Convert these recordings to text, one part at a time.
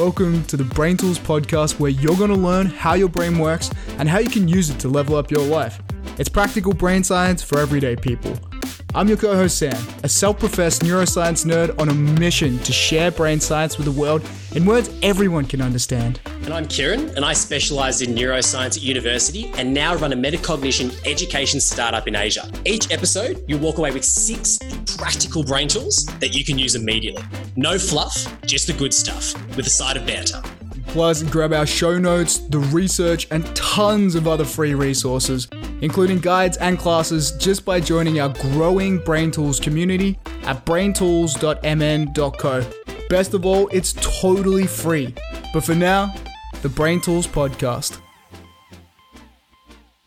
Welcome to the Brain Tools podcast, where you're going to learn how your brain works and how you can use it to level up your life. It's practical brain science for everyday people. I'm your co host, Sam, a self professed neuroscience nerd on a mission to share brain science with the world in words everyone can understand. And I'm Kieran, and I specialise in neuroscience at university and now run a metacognition education startup in Asia. Each episode, you walk away with six practical brain tools that you can use immediately. No fluff, just the good stuff, with a side of banter. Plus, grab our show notes, the research, and tons of other free resources, including guides and classes, just by joining our growing Brain Tools community at braintools.mn.co. Best of all, it's totally free. But for now, the Brain Tools Podcast.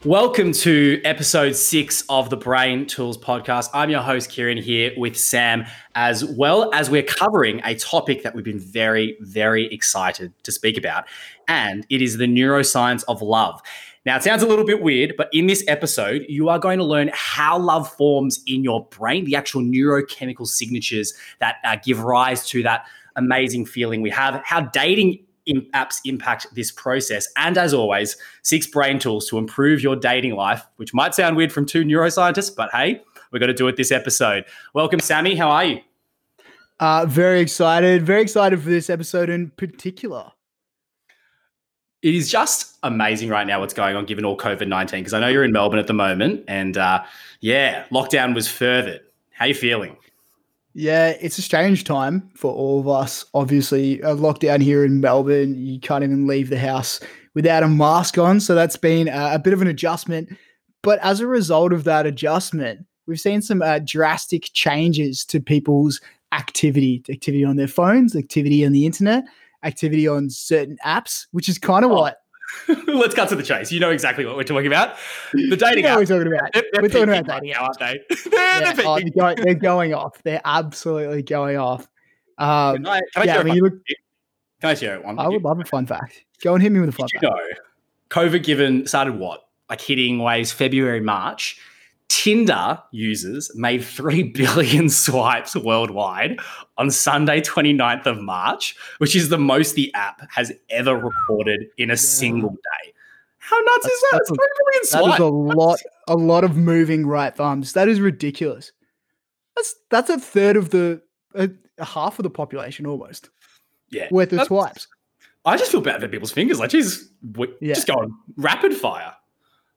Welcome to episode six of the Brain Tools Podcast. I'm your host, Kieran, here with Sam, as well as we're covering a topic that we've been very, very excited to speak about, and it is the neuroscience of love. Now, it sounds a little bit weird, but in this episode, you are going to learn how love forms in your brain, the actual neurochemical signatures that uh, give rise to that amazing feeling we have, how dating apps impact this process. And as always, six brain tools to improve your dating life, which might sound weird from two neuroscientists, but hey, we're going to do it this episode. Welcome, Sammy. How are you? Uh, very excited. Very excited for this episode in particular. It is just amazing right now what's going on given all COVID 19, because I know you're in Melbourne at the moment. And uh, yeah, lockdown was furthered. How are you feeling? Yeah, it's a strange time for all of us. Obviously, a lockdown here in Melbourne, you can't even leave the house without a mask on. So that's been a, a bit of an adjustment. But as a result of that adjustment, we've seen some uh, drastic changes to people's activity activity on their phones, activity on the internet, activity on certain apps, which is kind of oh. what Let's cut to the chase. You know exactly what we're talking about. The dating app. We're talking about. They're, they're we're talking about dating aren't they? they're, yeah, they're, oh, they're, going, they're, going, off. They're absolutely going off. Um, can I, can yeah, I, I mean, look, can I share one? I would love a fun fact. Go and hit me with a fun Did fact. You know, COVID given started what? Like hitting waves February, March. Tinder users made 3 billion swipes worldwide on Sunday, 29th of March, which is the most the app has ever recorded in a yeah. single day. How nuts that's, is that? That's 3 billion swipes. That is a lot, a lot of moving right thumbs. That is ridiculous. That's that's a third of the, a, a half of the population almost. Yeah. Worth of swipes. I just feel bad for people's fingers. Like, geez, yeah. just going rapid fire.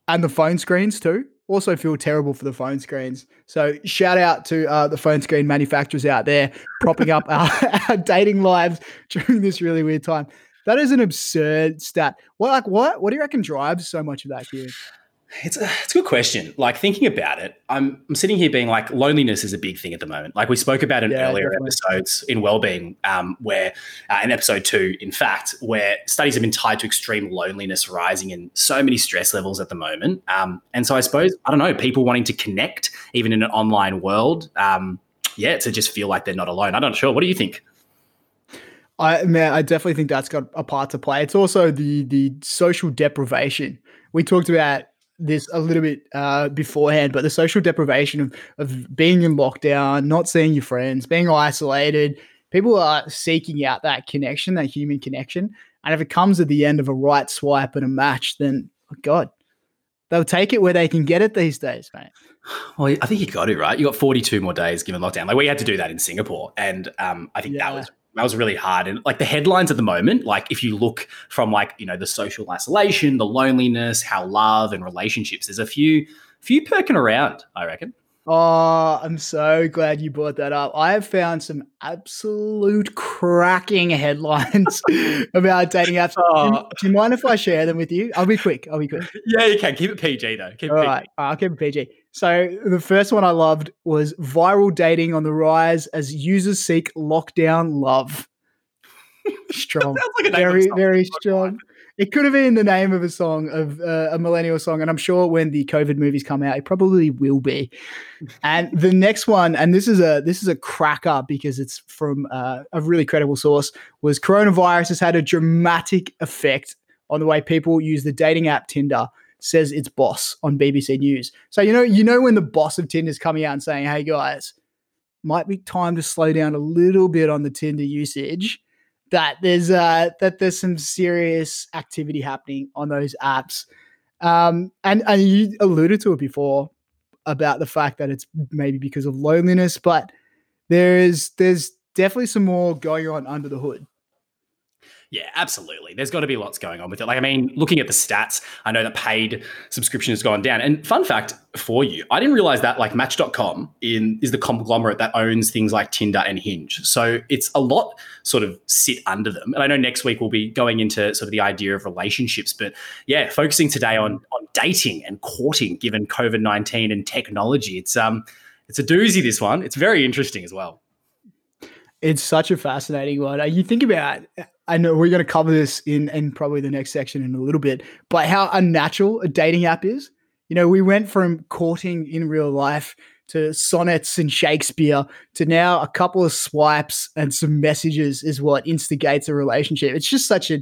And the phone screens too also feel terrible for the phone screens. So shout out to uh, the phone screen manufacturers out there propping up our, our, dating lives during this really weird time. That is an absurd stat. What like what? What do you reckon drives so much of that here? It's a, it's a good question. Like thinking about it, I'm, I'm sitting here being like, loneliness is a big thing at the moment. Like we spoke about in yeah, earlier definitely. episodes in wellbeing, um, where uh, in episode two, in fact, where studies have been tied to extreme loneliness rising in so many stress levels at the moment. Um, and so I suppose I don't know, people wanting to connect even in an online world, um, yeah, to just feel like they're not alone. I'm not sure. What do you think? I man, I definitely think that's got a part to play. It's also the the social deprivation. We talked about this a little bit uh, beforehand, but the social deprivation of, of being in lockdown, not seeing your friends, being isolated, people are seeking out that connection, that human connection. And if it comes at the end of a right swipe and a match, then oh God, they'll take it where they can get it these days, mate. Well, I think you got it right. You got 42 more days given lockdown. Like we had to do that in Singapore, and um, I think yeah. that was that was really hard. And like the headlines at the moment, like if you look from like, you know, the social isolation, the loneliness, how love and relationships, there's a few, few perking around, I reckon. Oh, I'm so glad you brought that up. I have found some absolute cracking headlines about dating apps. Oh. Do you mind if I share them with you? I'll be quick. I'll be quick. Yeah, you can. Keep it PG though. Keep All right. I'll keep it PG. So the first one I loved was viral dating on the rise as users seek lockdown love. Strong, like very, very strong. It could have been the name of a song of uh, a millennial song, and I'm sure when the COVID movies come out, it probably will be. and the next one, and this is a this is a cracker because it's from uh, a really credible source, was coronavirus has had a dramatic effect on the way people use the dating app Tinder says its boss on BBC News. So you know, you know when the boss of Tinder is coming out and saying, "Hey guys, might be time to slow down a little bit on the Tinder usage." that there's uh that there's some serious activity happening on those apps. Um, and and you alluded to it before about the fact that it's maybe because of loneliness, but there is there's definitely some more going on under the hood. Yeah, absolutely. There's got to be lots going on with it. Like, I mean, looking at the stats, I know that paid subscription has gone down. And fun fact for you, I didn't realize that like Match.com in is the conglomerate that owns things like Tinder and Hinge. So it's a lot sort of sit under them. And I know next week we'll be going into sort of the idea of relationships, but yeah, focusing today on on dating and courting given COVID nineteen and technology. It's um it's a doozy. This one. It's very interesting as well. It's such a fascinating one. You think about I know we're going to cover this in in probably the next section in a little bit, but how unnatural a dating app is. You know, we went from courting in real life to sonnets and Shakespeare to now a couple of swipes and some messages is what instigates a relationship. It's just such a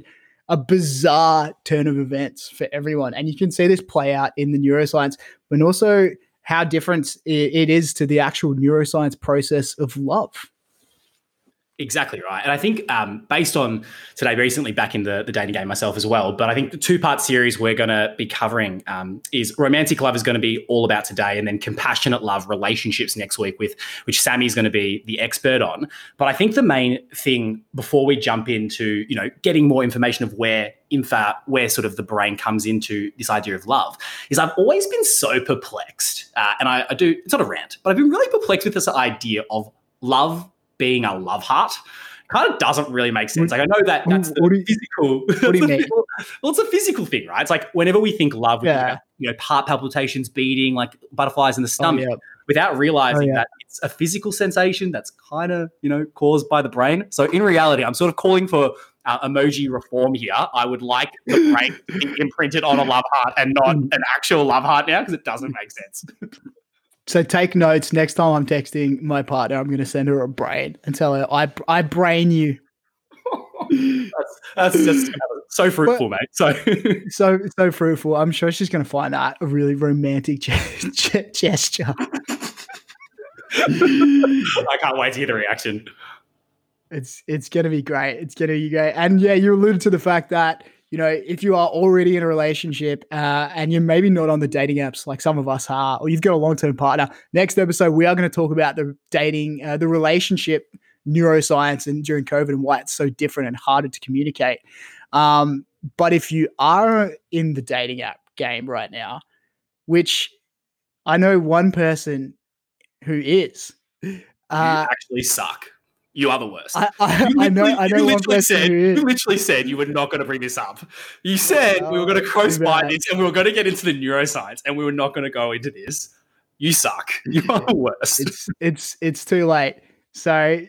a bizarre turn of events for everyone, and you can see this play out in the neuroscience, but also how different it is to the actual neuroscience process of love. Exactly right. And I think um, based on today, recently back in the, the dating game myself as well, but I think the two part series we're going to be covering um, is romantic love is going to be all about today, and then compassionate love relationships next week, with which Sammy is going to be the expert on. But I think the main thing before we jump into you know getting more information of where info, where sort of the brain comes into this idea of love, is I've always been so perplexed, uh, and I, I do it's not a rant, but I've been really perplexed with this idea of love being a love heart kind of doesn't really make sense. Like I know that that's the you, physical. What do you mean? well, it's a physical thing, right? It's like whenever we think love, we yeah. think you know heart palpitations, beating, like butterflies in the stomach, oh, yeah. without realizing oh, yeah. that it's a physical sensation that's kind of you know caused by the brain. So in reality, I'm sort of calling for uh, emoji reform here. I would like the brain to be imprinted on a love heart and not mm. an actual love heart now because it doesn't make sense. So take notes. Next time I'm texting my partner, I'm going to send her a brain and tell her I I brain you. that's, that's just so fruitful, but, mate. So so so fruitful. I'm sure she's going to find that a really romantic gesture. I can't wait to hear the reaction. It's it's going to be great. It's going to be great. And yeah, you alluded to the fact that you know, if you are already in a relationship uh, and you're maybe not on the dating apps like some of us are, or you've got a long term partner, next episode we are going to talk about the dating, uh, the relationship neuroscience and during COVID and why it's so different and harder to communicate. Um, but if you are in the dating app game right now, which I know one person who is, uh, actually suck. You are the worst. I, I, I know. I know. You literally, said, you literally said you were not going to bring this up. You said we were going to cross by this and we were going to get into the neuroscience and we were not going to go into this. You suck. You are the worst. It's it's it's too late. So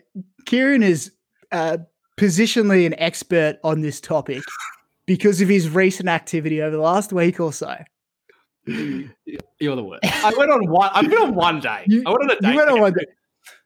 Kieran is uh, positionally an expert on this topic because of his recent activity over the last week or so. You're the worst. I went on one. I went on one day. You, I went on a day. You went on one day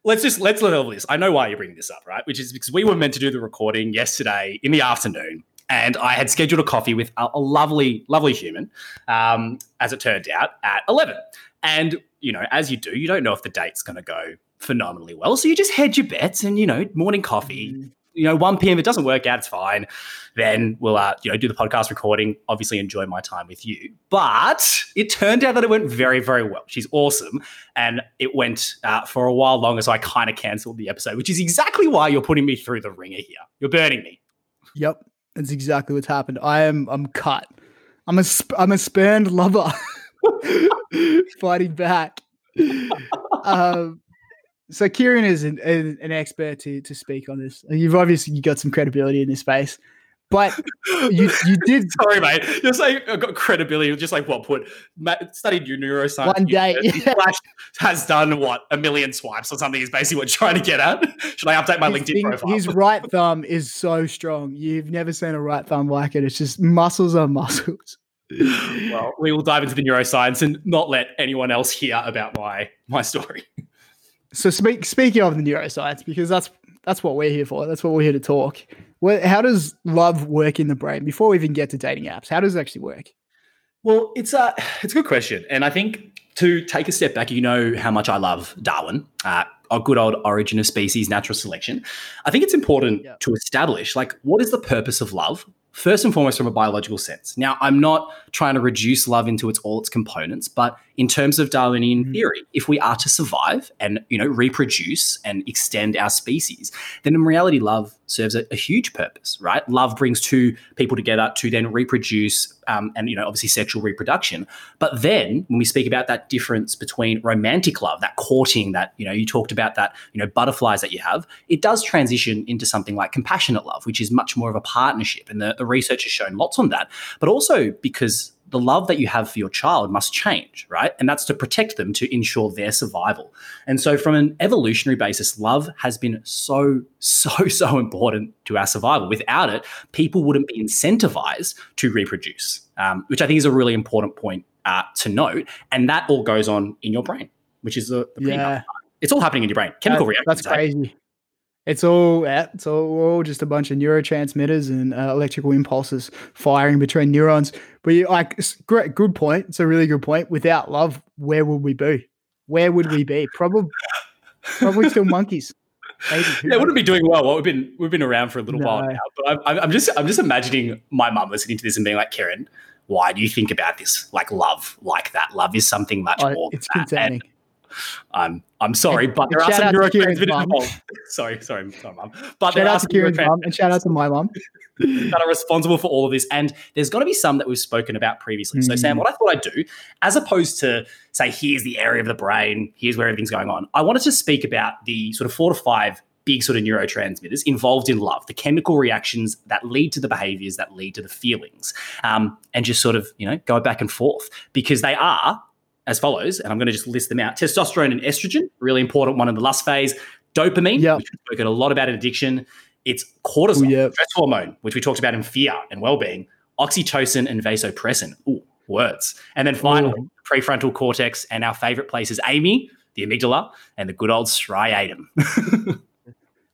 let's just let's level this. I know why you're bringing this up, right? Which is because we were meant to do the recording yesterday in the afternoon, and I had scheduled a coffee with a, a lovely, lovely human, um, as it turned out, at eleven. And you know, as you do, you don't know if the date's going to go phenomenally well, so you just hedge your bets, and you know, morning coffee. Mm you know, 1 p.m. If it doesn't work out, it's fine. Then we'll, uh, you know, do the podcast recording. Obviously, enjoy my time with you. But it turned out that it went very, very well. She's awesome, and it went uh, for a while longer. So I kind of cancelled the episode, which is exactly why you're putting me through the ringer here. You're burning me. Yep, that's exactly what's happened. I am, I'm cut. I'm a, sp- I'm a spurned lover, fighting back. um, so Kieran is an, an, expert to to speak on this. You've obviously got some credibility in this space, but you you did. Sorry, mate. You're saying I've got credibility. Just like what put studied your neuroscience. One day, yeah. has done what a million swipes or something. Is basically what you're trying to get at. Should I update my his LinkedIn thing, profile? His right thumb is so strong. You've never seen a right thumb like it. It's just muscles on muscles. well, we will dive into the neuroscience and not let anyone else hear about my my story so speak, speaking of the neuroscience, because that's that's what we're here for. That's what we're here to talk. Well, how does love work in the brain? Before we even get to dating apps, how does it actually work? Well, it's a it's a good question, and I think to take a step back, you know how much I love Darwin. Uh, a good old origin of species natural selection, I think it's important yeah. to establish like what is the purpose of love? First and foremost, from a biological sense. Now, I'm not trying to reduce love into its all its components, but in terms of Darwinian mm-hmm. theory, if we are to survive and you know reproduce and extend our species, then in reality, love serves a, a huge purpose, right? Love brings two people together to then reproduce um, and you know obviously sexual reproduction. But then when we speak about that difference between romantic love, that courting, that you know you talked about that you know butterflies that you have, it does transition into something like compassionate love, which is much more of a partnership, and the, the research has shown lots on that. But also because the love that you have for your child must change, right? And that's to protect them to ensure their survival. And so, from an evolutionary basis, love has been so, so, so important to our survival. Without it, people wouldn't be incentivized to reproduce, um, which I think is a really important point uh, to note. And that all goes on in your brain, which is the, the yeah. It's all happening in your brain. Chemical that, reactions. That's crazy. It's all it's all, all, just a bunch of neurotransmitters and uh, electrical impulses firing between neurons. But you, like, great, good point. It's a really good point. Without love, where would we be? Where would we be? Probably, probably still monkeys. Maybe. Yeah, wouldn't be doing well. well. We've been we've been around for a little no. while now, but I'm, I'm just I'm just imagining my mum listening to this and being like, Kieran, why do you think about this like love like that? Love is something much oh, more. It's concerning. I'm I'm sorry, but there are some involved. sorry, sorry, sorry, mum. But shout there out to Kieran's mum and shout out to my mom that are responsible for all of this. And there's got to be some that we've spoken about previously. Mm. So, Sam, what I thought I'd do, as opposed to say, here's the area of the brain, here's where everything's going on, I wanted to speak about the sort of four to five big sort of neurotransmitters involved in love, the chemical reactions that lead to the behaviors that lead to the feelings, um, and just sort of you know go back and forth because they are as follows, and I'm going to just list them out testosterone and estrogen, really important one in the lust phase, dopamine, yep. which we've spoken a lot about in addiction. It's cortisol, Ooh, yep. stress hormone, which we talked about in fear and well being, oxytocin and vasopressin. Ooh, words. And then finally, Ooh. prefrontal cortex, and our favorite places, Amy, the amygdala, and the good old striatum.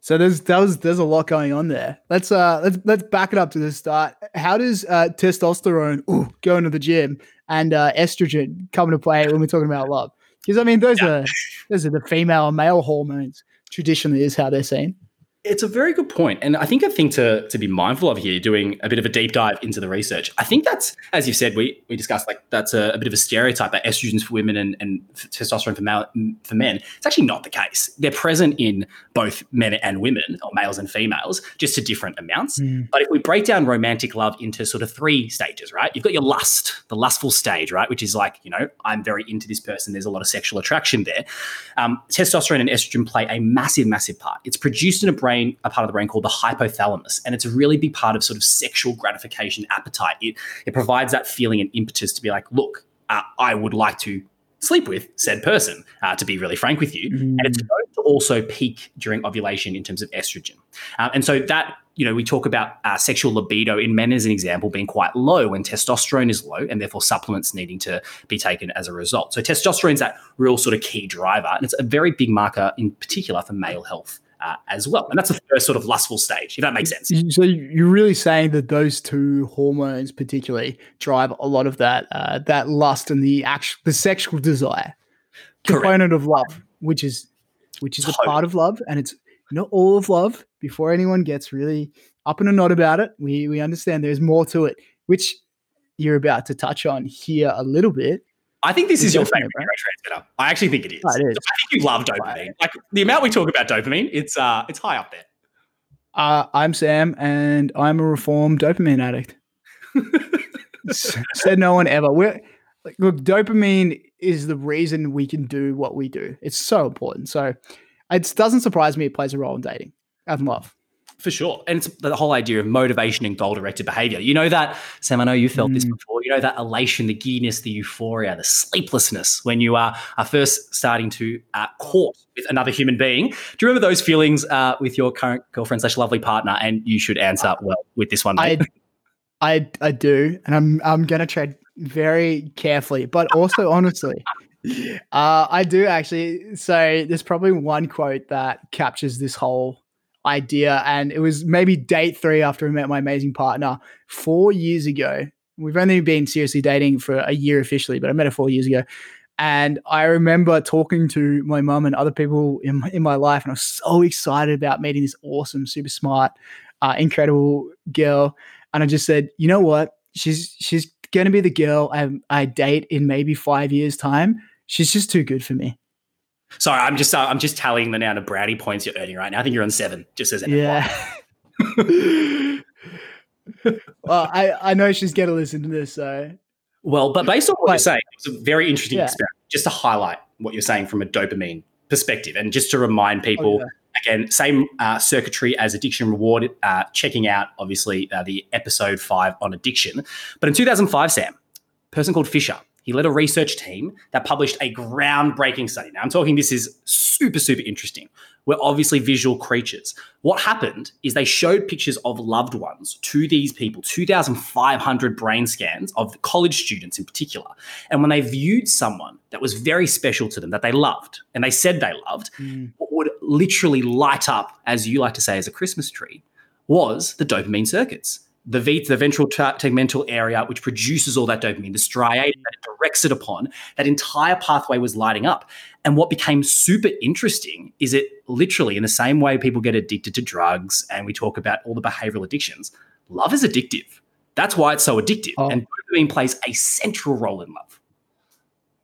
So there's there's there's a lot going on there. Let's uh let's let's back it up to the start. How does uh, testosterone ooh, go into the gym and uh, estrogen come into play when we're talking about love? Because I mean those yeah. are those are the female and male hormones traditionally is how they're seen. It's a very good point. And I think a thing to, to be mindful of here, doing a bit of a deep dive into the research, I think that's, as you said, we, we discussed like that's a, a bit of a stereotype that estrogens for women and, and testosterone for, male, for men. It's actually not the case. They're present in both men and women, or males and females, just to different amounts. Mm. But if we break down romantic love into sort of three stages, right? You've got your lust, the lustful stage, right? Which is like, you know, I'm very into this person. There's a lot of sexual attraction there. Um, testosterone and estrogen play a massive, massive part. It's produced in a brain brain, a part of the brain called the hypothalamus, and it's a really big part of sort of sexual gratification appetite. It it provides that feeling and impetus to be like, look, uh, I would like to sleep with said person, uh, to be really frank with you. Mm. And it's going to also peak during ovulation in terms of estrogen. Uh, and so that, you know, we talk about uh, sexual libido in men as an example being quite low when testosterone is low and therefore supplements needing to be taken as a result. So testosterone is that real sort of key driver. And it's a very big marker in particular for male health uh, as well. And that's the first sort of lustful stage, if that makes sense. So you're really saying that those two hormones, particularly, drive a lot of that uh, that lust and the actual the sexual desire Correct. component of love, which is which is totally. a part of love, and it's not all of love. Before anyone gets really up in a knot about it, we we understand there's more to it, which you're about to touch on here a little bit. I think this is your favorite neurotransmitter. I actually think it is. Oh, it is. I think you love dopamine. Like the amount we talk about dopamine, it's uh, it's high up there. Uh, I'm Sam, and I'm a reformed dopamine addict. Said no one ever. We're, like, look, dopamine is the reason we can do what we do. It's so important. So it doesn't surprise me it plays a role in dating and love. For sure. And it's the whole idea of motivation and goal directed behavior. You know that, Sam, I know you felt mm. this before. You know that elation, the giddiness, the euphoria, the sleeplessness when you are, are first starting to uh, court with another human being. Do you remember those feelings uh, with your current girlfriend slash lovely partner? And you should answer well with this one. I, I, I do. And I'm, I'm going to tread very carefully, but also honestly. Uh, I do actually. So there's probably one quote that captures this whole idea. And it was maybe date three after I met my amazing partner four years ago. We've only been seriously dating for a year officially, but I met her four years ago. And I remember talking to my mum and other people in my, in my life, and I was so excited about meeting this awesome, super smart, uh, incredible girl. And I just said, you know what? She's she's gonna be the girl I, I date in maybe five years' time. She's just too good for me. Sorry, I'm just uh, I'm just tallying the amount of brownie points you're earning right now. I think you're on seven. Just as yeah. well, I I know she's gonna listen to this, so. Well, but based on what you're saying, it was a very interesting yeah. experiment. Just to highlight what you're saying from a dopamine perspective, and just to remind people. Oh, yeah. Again, same uh, circuitry as addiction reward. Uh, checking out, obviously, uh, the episode five on addiction. But in 2005, Sam, a person called Fisher he led a research team that published a groundbreaking study. Now, I'm talking this is super, super interesting. We're obviously visual creatures. What happened is they showed pictures of loved ones to these people, 2,500 brain scans of college students in particular. And when they viewed someone that was very special to them, that they loved, and they said they loved, mm. what would literally light up, as you like to say, as a Christmas tree, was the dopamine circuits the v, the ventral tegmental area, which produces all that dopamine, the striatum that it directs it upon, that entire pathway was lighting up. And what became super interesting is it literally, in the same way people get addicted to drugs and we talk about all the behavioral addictions, love is addictive. That's why it's so addictive. Oh. And dopamine plays a central role in love.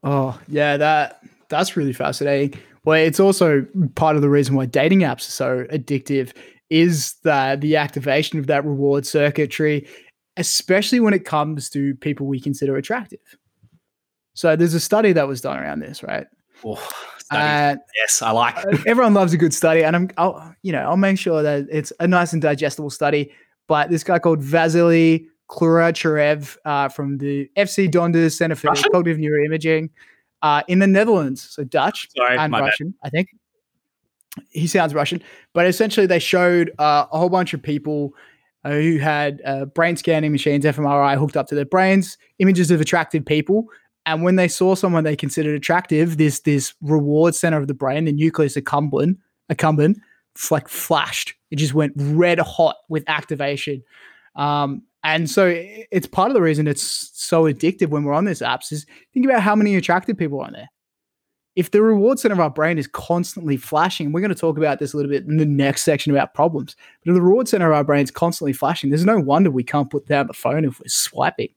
Oh, yeah, that that's really fascinating. Well, it's also part of the reason why dating apps are so addictive is that the activation of that reward circuitry, especially when it comes to people we consider attractive. So there's a study that was done around this, right? Oh, uh, yes, I like. Everyone loves a good study, and I'm, I'll, you know, I'll make sure that it's a nice and digestible study. But this guy called Vasily Kurachev uh, from the FC Donders Center for Russian? Cognitive Neuroimaging uh, in the Netherlands, so Dutch Sorry, and Russian, bad. I think he sounds Russian, but essentially they showed uh, a whole bunch of people uh, who had uh, brain scanning machines, fMRI, hooked up to their brains, images of attractive people. And when they saw someone they considered attractive, this this reward center of the brain, the nucleus accumbens, accumbens, like flashed. It just went red hot with activation. Um, and so it's part of the reason it's so addictive when we're on these apps is think about how many attractive people are on there if the reward center of our brain is constantly flashing, we're going to talk about this a little bit in the next section about problems. But if the reward center of our brain is constantly flashing, there's no wonder we can't put down the phone if we're swiping.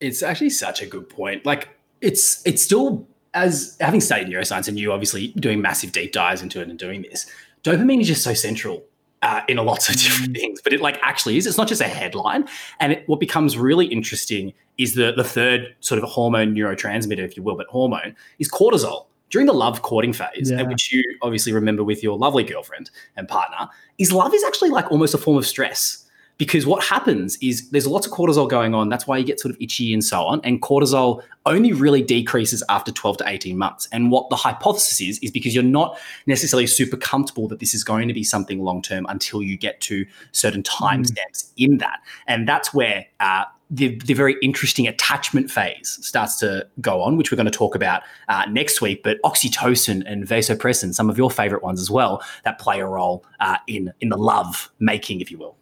It's actually such a good point. Like it's it's still as having studied neuroscience and you obviously doing massive deep dives into it and doing this, dopamine is just so central uh, in a lots of different mm. things, but it like actually is. It's not just a headline. And it, what becomes really interesting is the the third sort of hormone neurotransmitter, if you will, but hormone is cortisol. During the love courting phase, yeah. which you obviously remember with your lovely girlfriend and partner, is love is actually like almost a form of stress because what happens is there's lots of cortisol going on. That's why you get sort of itchy and so on. And cortisol only really decreases after 12 to 18 months. And what the hypothesis is, is because you're not necessarily super comfortable that this is going to be something long term until you get to certain timestamps mm. in that. And that's where uh, the, the very interesting attachment phase starts to go on, which we're going to talk about uh, next week. But oxytocin and vasopressin, some of your favorite ones as well, that play a role uh, in in the love making, if you will.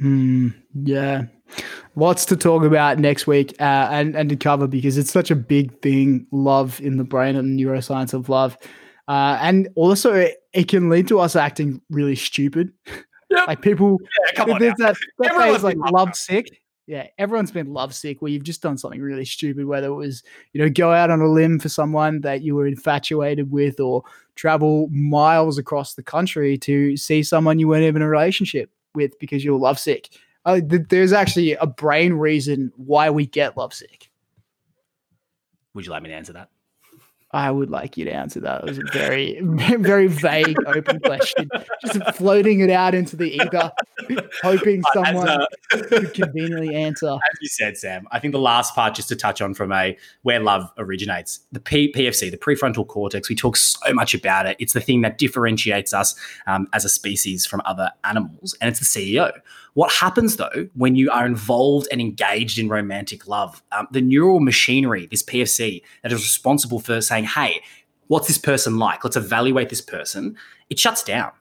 Mm, yeah. Lots to talk about next week uh, and, and to cover because it's such a big thing love in the brain and neuroscience of love. Uh, and also, it, it, can lead to us acting really stupid. Yep. like people, yeah, come on there's that, that phase like love sick. Yeah, everyone's been love sick where you've just done something really stupid, whether it was, you know, go out on a limb for someone that you were infatuated with or travel miles across the country to see someone you weren't even in a relationship with because you're lovesick. Uh, th- there's actually a brain reason why we get lovesick. Would you like me to answer that? I would like you to answer that. It was a very, very vague, open question. Just floating it out into the ether, hoping someone uh, could conveniently answer. As you said, Sam, I think the last part, just to touch on from a where love originates, the P- PFC, the prefrontal cortex. We talk so much about it. It's the thing that differentiates us um, as a species from other animals, and it's the CEO. What happens though when you are involved and engaged in romantic love? Um, the neural machinery, this PFC, that is responsible for saying, hey, what's this person like? Let's evaluate this person. It shuts down.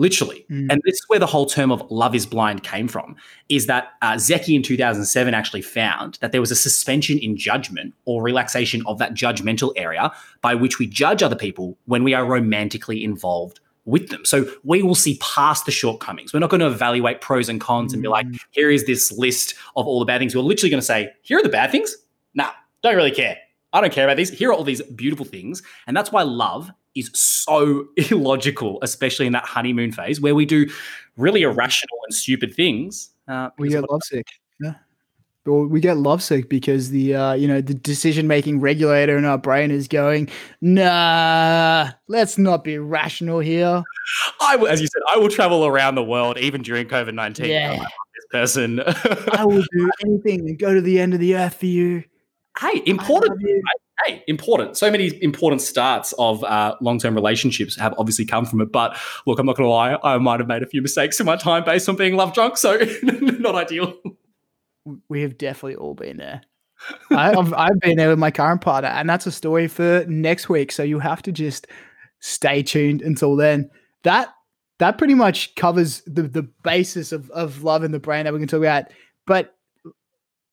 literally. Mm. And this is where the whole term of love is blind came from, is that uh, Zeki in 2007 actually found that there was a suspension in judgment or relaxation of that judgmental area by which we judge other people when we are romantically involved with them. So we will see past the shortcomings. We're not going to evaluate pros and cons and be like, mm. here is this list of all the bad things. We're literally going to say, here are the bad things. Nah, don't really care. I don't care about these. Here are all these beautiful things. And that's why love is so illogical, especially in that honeymoon phase where we do really irrational and stupid things. Uh, we get lovesick. Yeah. Or we get lovesick because the uh, you know the decision making regulator in our brain is going, nah, let's not be rational here. I will, as you said, I will travel around the world even during COVID nineteen. Yeah. This person, I will do anything and go to the end of the earth for you. Hey, important. Hey, important. So many important starts of uh, long term relationships have obviously come from it. But look, I'm not going to lie. I might have made a few mistakes in my time based on being love drunk. So not ideal. We have definitely all been there. I, have I've been there with my current partner, and that's a story for next week. So you have to just stay tuned until then. That that pretty much covers the the basis of of love in the brain that we can talk about. But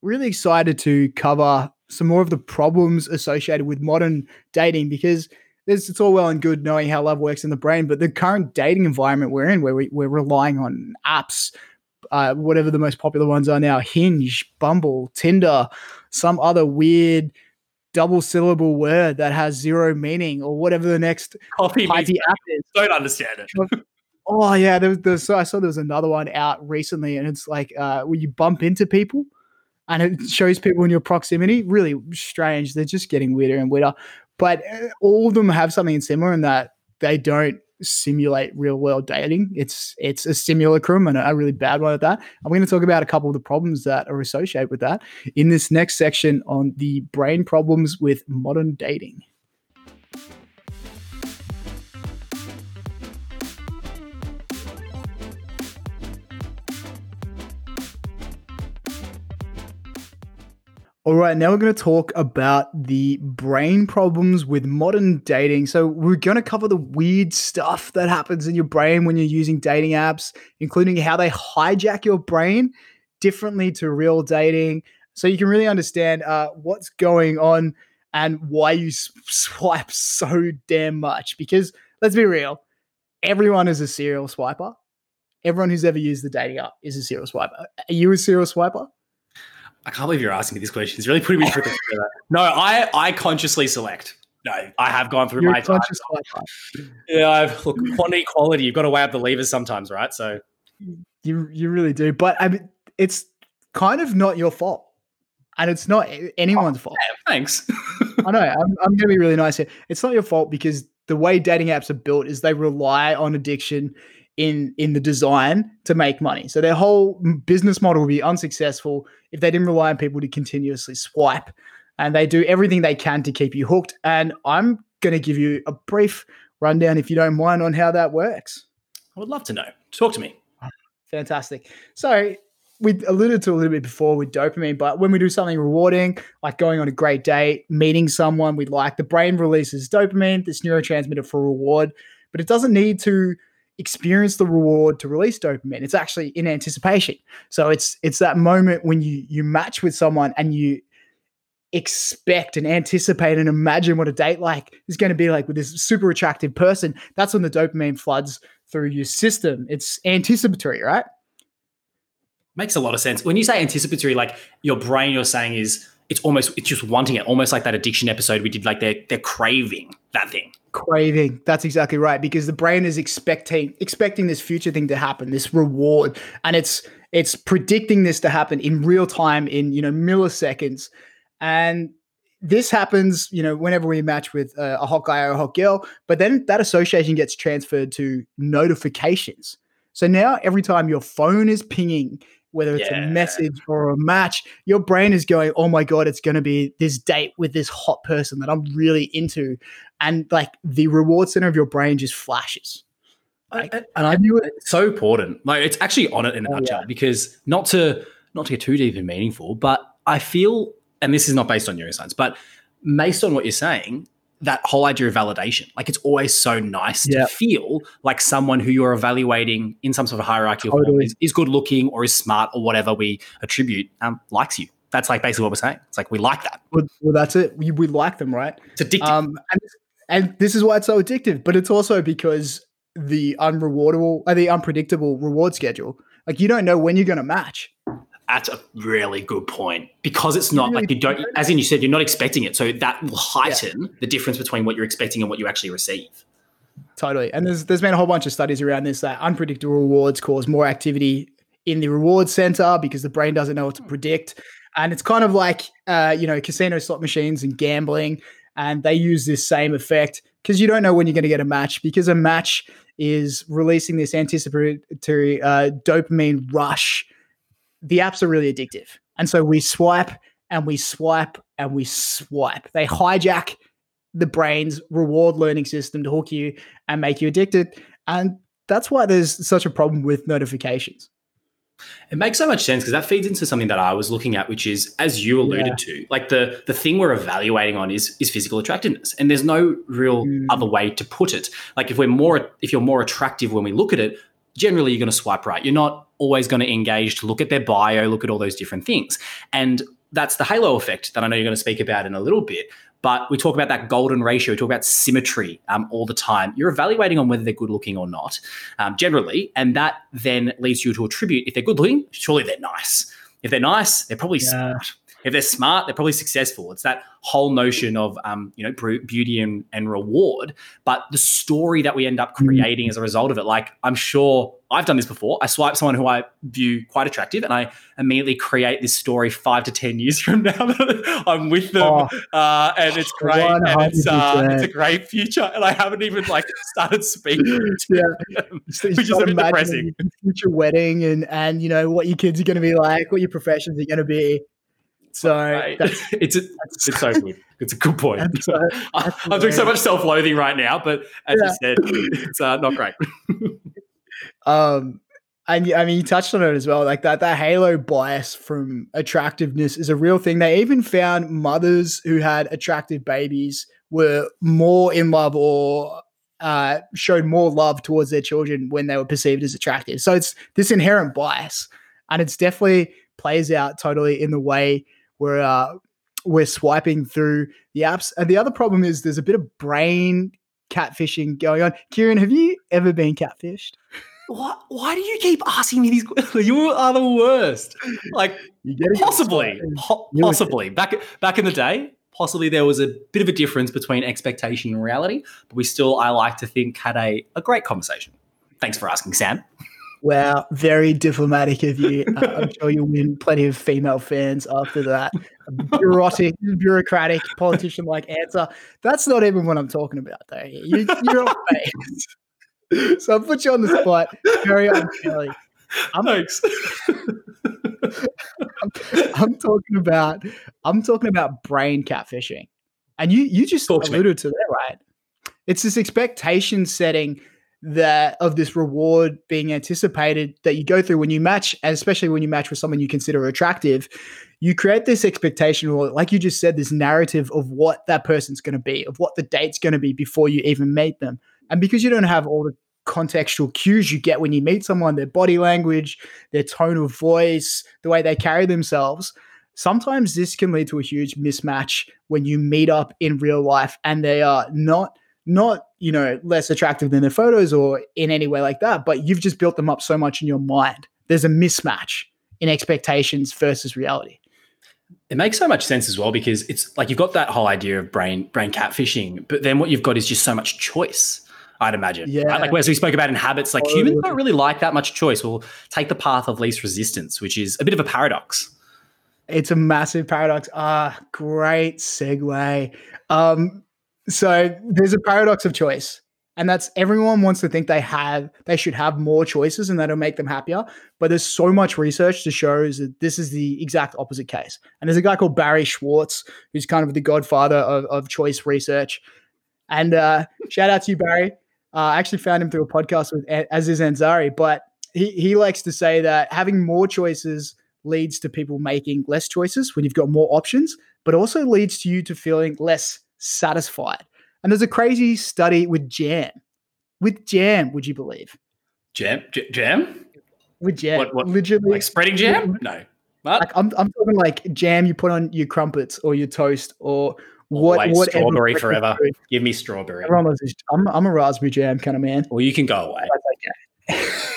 really excited to cover some more of the problems associated with modern dating because it's all well and good knowing how love works in the brain, but the current dating environment we're in, where we, we're relying on apps, uh, whatever the most popular ones are now Hinge, Bumble, Tinder, some other weird double syllable word that has zero meaning or whatever the next Coffee app is. Don't understand it. oh, yeah. There was, there was, so I saw there was another one out recently, and it's like uh, when you bump into people and it shows people in your proximity. Really strange. They're just getting weirder and weirder. But uh, all of them have something similar in that they don't simulate real world dating. It's it's a simulacrum and a really bad one at that. I'm going to talk about a couple of the problems that are associated with that in this next section on the brain problems with modern dating. All right, now we're going to talk about the brain problems with modern dating. So, we're going to cover the weird stuff that happens in your brain when you're using dating apps, including how they hijack your brain differently to real dating. So, you can really understand uh, what's going on and why you swipe so damn much. Because let's be real, everyone is a serial swiper. Everyone who's ever used the dating app is a serial swiper. Are you a serial swiper? I can't believe you're asking me these questions. It's really putting me through the No, I I consciously select. No, I have gone through you're my time. Yeah, I've look quantity quality. You've got to weigh up the levers sometimes, right? So you you really do. But I mean, it's kind of not your fault, and it's not anyone's oh, fault. Yeah, thanks. I know. I'm, I'm going to be really nice here. It's not your fault because the way dating apps are built is they rely on addiction in in the design to make money. So their whole business model will be unsuccessful if they didn't rely on people to continuously swipe. And they do everything they can to keep you hooked. And I'm going to give you a brief rundown, if you don't mind, on how that works. I would love to know. Talk to me. Fantastic. So we alluded to a little bit before with dopamine, but when we do something rewarding, like going on a great date, meeting someone we like, the brain releases dopamine, this neurotransmitter for reward, but it doesn't need to experience the reward to release dopamine. It's actually in anticipation. So it's it's that moment when you you match with someone and you expect and anticipate and imagine what a date like is going to be like with this super attractive person. That's when the dopamine floods through your system. It's anticipatory, right? Makes a lot of sense. When you say anticipatory, like your brain, you're saying is it's almost it's just wanting it, almost like that addiction episode we did. Like they're they're craving that thing. Craving. That's exactly right. Because the brain is expecting expecting this future thing to happen, this reward, and it's it's predicting this to happen in real time in you know milliseconds, and this happens you know whenever we match with a, a hot guy or a hot girl. But then that association gets transferred to notifications. So now every time your phone is pinging whether it's yeah. a message or a match, your brain is going, oh my God, it's going to be this date with this hot person that I'm really into. And like the reward center of your brain just flashes. Like, and I knew it. It's so important. Like it's actually on it in a oh, nutshell yeah. because not to not to get too deep and meaningful, but I feel, and this is not based on neuroscience, but based on what you're saying, that whole idea of validation. Like it's always so nice to feel like someone who you're evaluating in some sort of hierarchy totally. is, is, good looking or is smart or whatever we attribute um, likes you. That's like basically what we're saying. It's like we like that. Well, well that's it. We, we like them, right? It's addictive. Um, and, and this is why it's so addictive. But it's also because the unrewardable, uh, the unpredictable reward schedule. Like you don't know when you're going to match. That's a really good point because it's not like you don't, as in you said, you're not expecting it. So that will heighten yeah. the difference between what you're expecting and what you actually receive. Totally. And there's there's been a whole bunch of studies around this that unpredictable rewards cause more activity in the reward center because the brain doesn't know what to predict. And it's kind of like uh, you know, casino slot machines and gambling, and they use this same effect because you don't know when you're going to get a match because a match is releasing this anticipatory uh, dopamine rush the apps are really addictive. And so we swipe and we swipe and we swipe. They hijack the brain's reward learning system to hook you and make you addicted. And that's why there's such a problem with notifications. It makes so much sense because that feeds into something that I was looking at, which is, as you alluded yeah. to, like the the thing we're evaluating on is is physical attractiveness, and there's no real mm. other way to put it. Like if we're more, if you're more attractive when we look at it, generally you're going to swipe right. You're not always going to engage to look at their bio, look at all those different things. And that's the halo effect that I know you're going to speak about in a little bit. But we talk about that golden ratio, we talk about symmetry um, all the time. You're evaluating on whether they're good looking or not, um, generally. And that then leads you to attribute if they're good looking, surely they're nice. If they're nice, they're probably yeah. smart if they're smart, they're probably successful. It's that whole notion of um, you know beauty and, and reward, but the story that we end up mm. creating as a result of it. Like I'm sure I've done this before. I swipe someone who I view quite attractive, and I immediately create this story five to ten years from now that I'm with them, oh, uh, and it's great, 100%. and it's, uh, it's a great future, and I haven't even like started speaking. yeah, them, which is a bit depressing. Future wedding, and and you know what your kids are going to be like, what your professions are going to be. So it's a, it's so good. It's a good point. I'm doing so much self-loathing right now, but as yeah. you said, it's uh, not great. um, and I mean, you touched on it as well. Like that, that halo bias from attractiveness is a real thing. They even found mothers who had attractive babies were more in love or uh, showed more love towards their children when they were perceived as attractive. So it's this inherent bias, and it's definitely plays out totally in the way we're uh, we're swiping through the apps. And the other problem is there's a bit of brain catfishing going on. Kieran, have you ever been catfished? What? Why do you keep asking me these? You are the worst. Like possibly, po- possibly back back in the day, possibly there was a bit of a difference between expectation and reality, but we still, I like to think, had a, a great conversation. Thanks for asking, Sam. Wow, very diplomatic of you. Uh, I'm sure you'll win plenty of female fans after that. Bureaucratic, bureaucratic, politician like answer. That's not even what I'm talking about, though. You, you're not famous. So I'll put you on the spot very unfairly. I'm, Thanks. I'm, I'm, talking about I'm talking about brain catfishing, and you you just Talk alluded to, to that, right? It's this expectation setting that of this reward being anticipated that you go through when you match, and especially when you match with someone you consider attractive, you create this expectation, or like you just said, this narrative of what that person's going to be, of what the date's going to be before you even meet them. And because you don't have all the contextual cues you get when you meet someone, their body language, their tone of voice, the way they carry themselves, sometimes this can lead to a huge mismatch when you meet up in real life and they are not not you know less attractive than their photos or in any way like that but you've just built them up so much in your mind there's a mismatch in expectations versus reality it makes so much sense as well because it's like you've got that whole idea of brain brain catfishing but then what you've got is just so much choice I'd imagine. Yeah. Right? Like as we spoke about in habits, like humans don't really like that much choice. We'll take the path of least resistance, which is a bit of a paradox. It's a massive paradox. Ah, great segue. Um, so there's a paradox of choice. And that's everyone wants to think they have they should have more choices and that'll make them happier. But there's so much research to show that this is the exact opposite case. And there's a guy called Barry Schwartz, who's kind of the godfather of, of choice research. And uh, shout out to you, Barry. Uh, I actually found him through a podcast with Aziz Ansari, but he, he likes to say that having more choices leads to people making less choices when you've got more options, but also leads to you to feeling less satisfied. And there's a crazy study with jam. With jam, would you believe? Jam? J- jam? With jam. What, what, Literally. Like spreading jam? No. What? Like I'm, I'm talking like jam you put on your crumpets or your toast or what? Always whatever strawberry forever. food. Give me strawberry. Everyone this. I'm, I'm a raspberry jam kind of man. Well, you can go away. That's okay.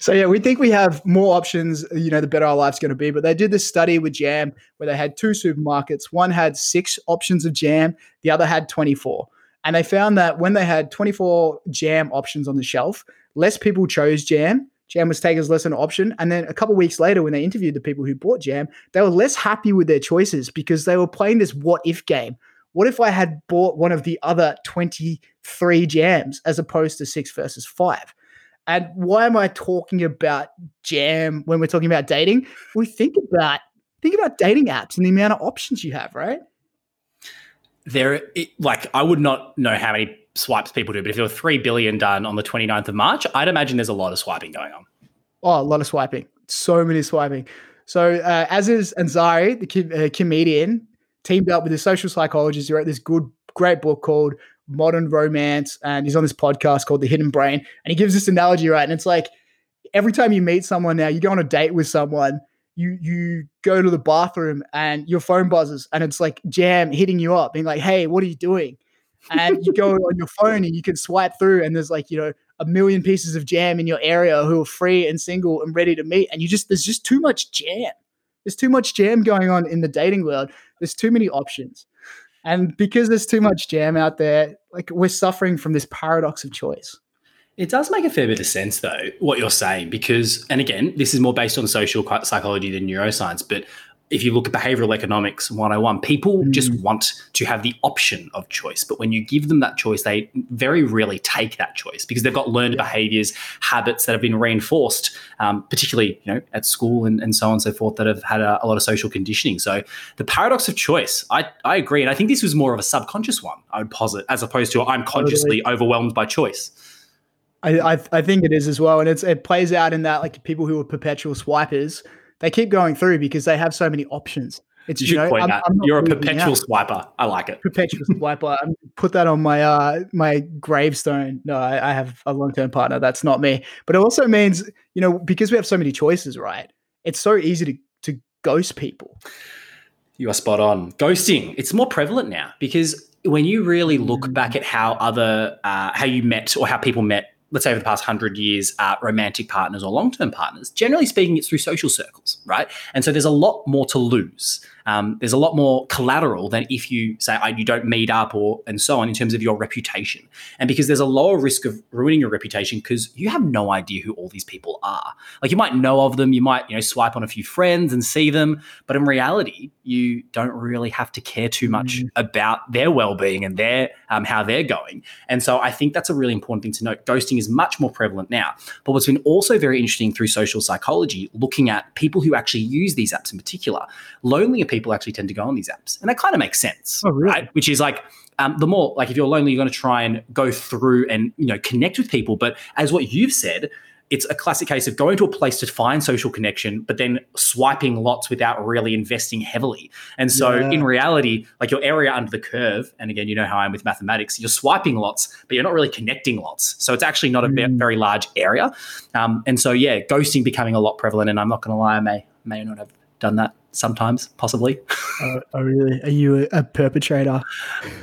so yeah, we think we have more options. You know, the better our life's going to be. But they did this study with jam where they had two supermarkets. One had six options of jam, the other had 24. And they found that when they had 24 jam options on the shelf, less people chose jam. Jam was taken as less an option. And then a couple weeks later, when they interviewed the people who bought jam, they were less happy with their choices because they were playing this what if game. What if I had bought one of the other 23 jams as opposed to six versus five? And why am I talking about jam when we're talking about dating? We think about think about dating apps and the amount of options you have, right? There, it, like, I would not know how many swipes people do, but if there were 3 billion done on the 29th of March, I'd imagine there's a lot of swiping going on. Oh, a lot of swiping. So many swiping. So uh, Aziz Ansari, the com- uh, comedian, teamed up with a social psychologist. He wrote this good, great book called Modern Romance, and he's on this podcast called The Hidden Brain. And he gives this analogy, right? And it's like every time you meet someone now, you go on a date with someone, you you go to the bathroom and your phone buzzes, and it's like Jam hitting you up, being like, "Hey, what are you doing?" And you go on your phone and you can swipe through, and there's like you know a million pieces of jam in your area who are free and single and ready to meet, and you just there's just too much jam. There's too much jam going on in the dating world. There's too many options. And because there's too much jam out there, like we're suffering from this paradox of choice. It does make a fair bit of sense, though, what you're saying, because, and again, this is more based on social psychology than neuroscience, but if you look at behavioral economics 101, people mm. just want to have the option of choice. But when you give them that choice, they very rarely take that choice because they've got learned yeah. behaviors, habits that have been reinforced, um, particularly you know at school and, and so on and so forth, that have had a, a, lot of social conditioning. So the paradox of choice, I, I agree. And I think this was more of a subconscious one, I would posit, as opposed to I'm consciously totally. overwhelmed by choice. I, I, I think it is as well, and it's it plays out in that like people who are perpetual swipers, they keep going through because they have so many options. It's you, you know, I'm, I'm You're a perpetual swiper. I like it. Perpetual swiper. I put that on my uh my gravestone. No, I, I have a long term partner. That's not me. But it also means you know because we have so many choices, right? It's so easy to to ghost people. You are spot on. Ghosting. It's more prevalent now because when you really look back at how other uh, how you met or how people met let's say over the past hundred years, uh, romantic partners or long term partners, generally speaking, it's through social circles, right? And so there's a lot more to lose. Um, there's a lot more collateral than if you say you don't meet up or and so on in terms of your reputation. And because there's a lower risk of ruining your reputation because you have no idea who all these people are. Like you might know of them, you might you know swipe on a few friends and see them, but in reality, you don't really have to care too much mm. about their well-being and their um, how they're going. And so I think that's a really important thing to note. Ghosting is much more prevalent now. But what's been also very interesting through social psychology, looking at people who actually use these apps in particular, lonelier people people actually tend to go on these apps. And that kind of makes sense, oh, really? right? Which is like, um, the more like if you're lonely, you're going to try and go through and you know connect with people. But as what you've said, it's a classic case of going to a place to find social connection, but then swiping lots without really investing heavily. And so, yeah. in reality, like your area under the curve, and again, you know how I am with mathematics, you're swiping lots, but you're not really connecting lots. So, it's actually not a mm. very large area. Um, and so, yeah, ghosting becoming a lot prevalent. And I'm not going to lie, I may may not have done that sometimes, possibly. Oh, oh, really? Are you a, a perpetrator?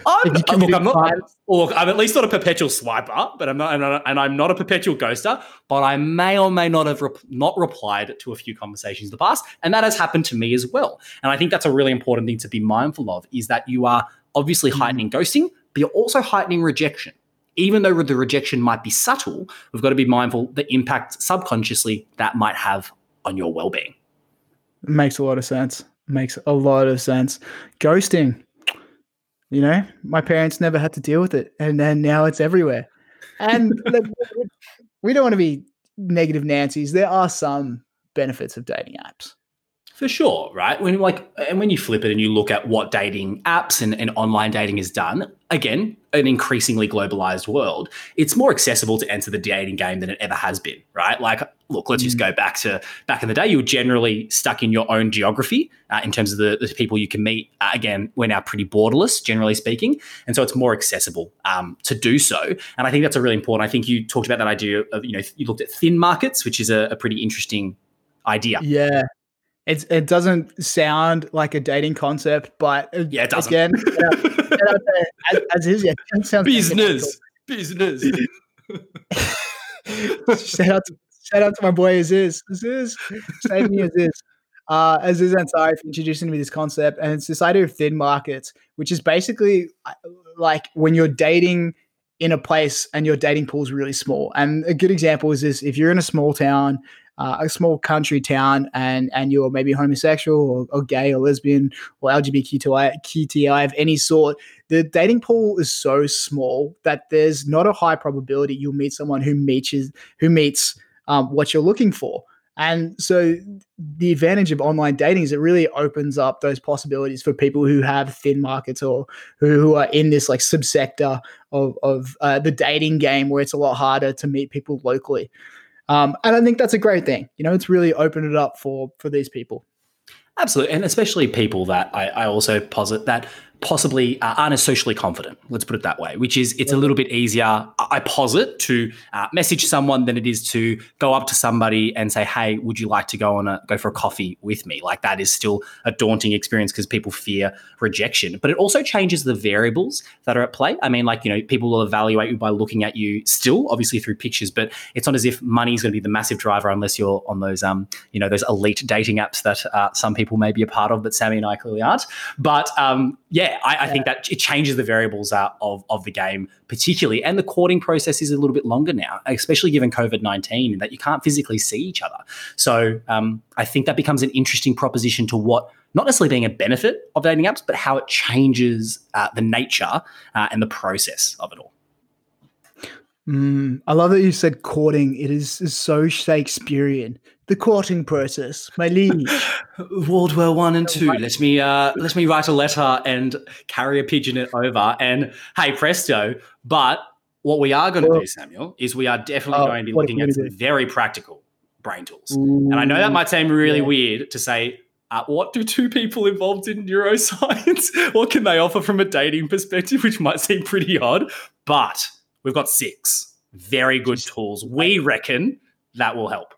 I'm, look, I'm not. look, I'm at least not a perpetual swiper, but I'm not, and I'm not a perpetual ghoster. But I may or may not have not replied to a few conversations in the past, and that has happened to me as well. And I think that's a really important thing to be mindful of: is that you are obviously mm. heightening ghosting, but you're also heightening rejection even though the rejection might be subtle, we've got to be mindful the impact subconsciously that might have on your well-being. Makes a lot of sense. Makes a lot of sense. Ghosting. You know, my parents never had to deal with it, and then now it's everywhere. And we don't want to be negative Nancy's. There are some benefits of dating apps. For sure, right? When like and when you flip it and you look at what dating apps and, and online dating has done, again, an increasingly globalized world, it's more accessible to enter the dating game than it ever has been, right? Like, look, let's mm. just go back to back in the day. You were generally stuck in your own geography uh, in terms of the, the people you can meet. Uh, again, we're now pretty borderless, generally speaking, and so it's more accessible um, to do so. And I think that's a really important. I think you talked about that idea of you know you looked at thin markets, which is a, a pretty interesting idea. Yeah, it's, it doesn't sound like a dating concept, but yeah, it doesn't. Again, as, as, is, yeah, it sounds business, business. shout out to shout out to my boy Aziz. Aziz, save me Aziz. Uh, Aziz Ansari for introducing me this concept, and it's this idea of thin markets, which is basically uh, like when you're dating in a place and your dating pool is really small. And a good example is this: if you're in a small town uh, a small country town and and you're maybe homosexual or, or gay or lesbian or LGBTQI of any sort, the dating pool is so small that there's not a high probability you'll meet someone who meets who meets um, what you're looking for. And so the advantage of online dating is it really opens up those possibilities for people who have thin markets or who are in this like subsector of, of uh, the dating game where it's a lot harder to meet people locally. Um, and I think that's a great thing. You know, it's really opened it up for for these people. Absolutely, and especially people that I, I also posit that possibly uh, aren't as socially confident. Let's put it that way, which is it's a little bit easier, I posit, to uh, message someone than it is to go up to somebody and say, "Hey, would you like to go on a go for a coffee with me?" Like that is still a daunting experience because people fear rejection. But it also changes the variables that are at play. I mean, like you know, people will evaluate you by looking at you still, obviously through pictures, but it's not as if money is going to be the massive driver unless you're on those um you know those elite dating apps that uh, some people may be a part of, but Sammy and I clearly aren't. But um, yeah, I, I, think that it changes the variables uh, of, of the game, particularly. And the courting process is a little bit longer now, especially given COVID 19, that you can't physically see each other. So um, I think that becomes an interesting proposition to what not necessarily being a benefit of dating apps, but how it changes uh, the nature uh, and the process of it all. Mm, I love that you said courting. It is, is so Shakespearean the courting process, my liege. World War One and Two. Let me uh, let me write a letter and carry a pigeon it over, and hey presto! But what we are going to do, Samuel, is we are definitely oh, going to be looking at some do? very practical brain tools. Ooh. And I know that might seem really yeah. weird to say. Uh, what do two people involved in neuroscience? what can they offer from a dating perspective, which might seem pretty odd? But we've got six very good tools. We reckon that will help.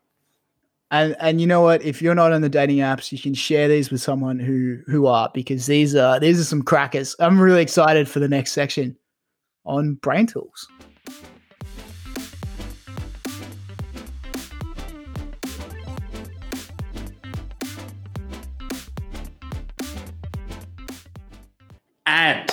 And and you know what? If you're not on the dating apps, you can share these with someone who who are because these are these are some crackers. I'm really excited for the next section on brain tools. And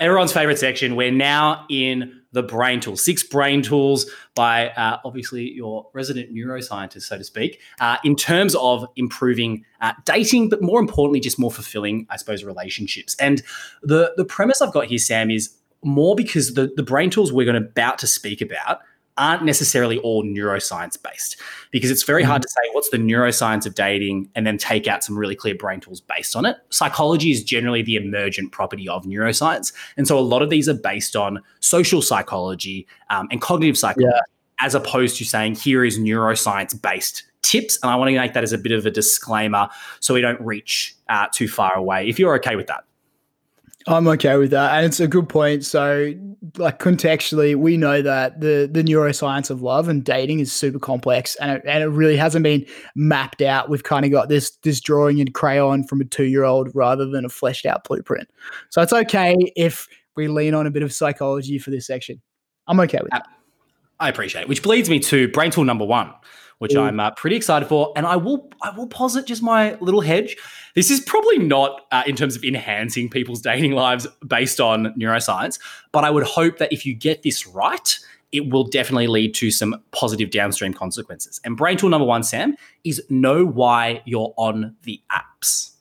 everyone's favorite section, we're now in the brain tools, six brain tools by uh, obviously your resident neuroscientist, so to speak, uh, in terms of improving uh, dating, but more importantly, just more fulfilling, I suppose, relationships. And the the premise I've got here, Sam, is more because the the brain tools we're going to about to speak about aren't necessarily all neuroscience based because it's very hard mm-hmm. to say what's the neuroscience of dating and then take out some really clear brain tools based on it. Psychology is generally the emergent property of neuroscience. And so a lot of these are based on social psychology um, and cognitive psychology, yeah. as opposed to saying here is neuroscience based tips. And I want to make that as a bit of a disclaimer so we don't reach uh, too far away. If you're okay with that. I'm okay with that, and it's a good point. So, like contextually, we know that the the neuroscience of love and dating is super complex, and it, and it really hasn't been mapped out. We've kind of got this this drawing in crayon from a two year old rather than a fleshed out blueprint. So it's okay if we lean on a bit of psychology for this section. I'm okay with that. I appreciate it. Which leads me to brain tool number one which I'm uh, pretty excited for. And I will I will posit just my little hedge. This is probably not uh, in terms of enhancing people's dating lives based on neuroscience, but I would hope that if you get this right, it will definitely lead to some positive downstream consequences. And brain tool number one, Sam, is know why you're on the apps.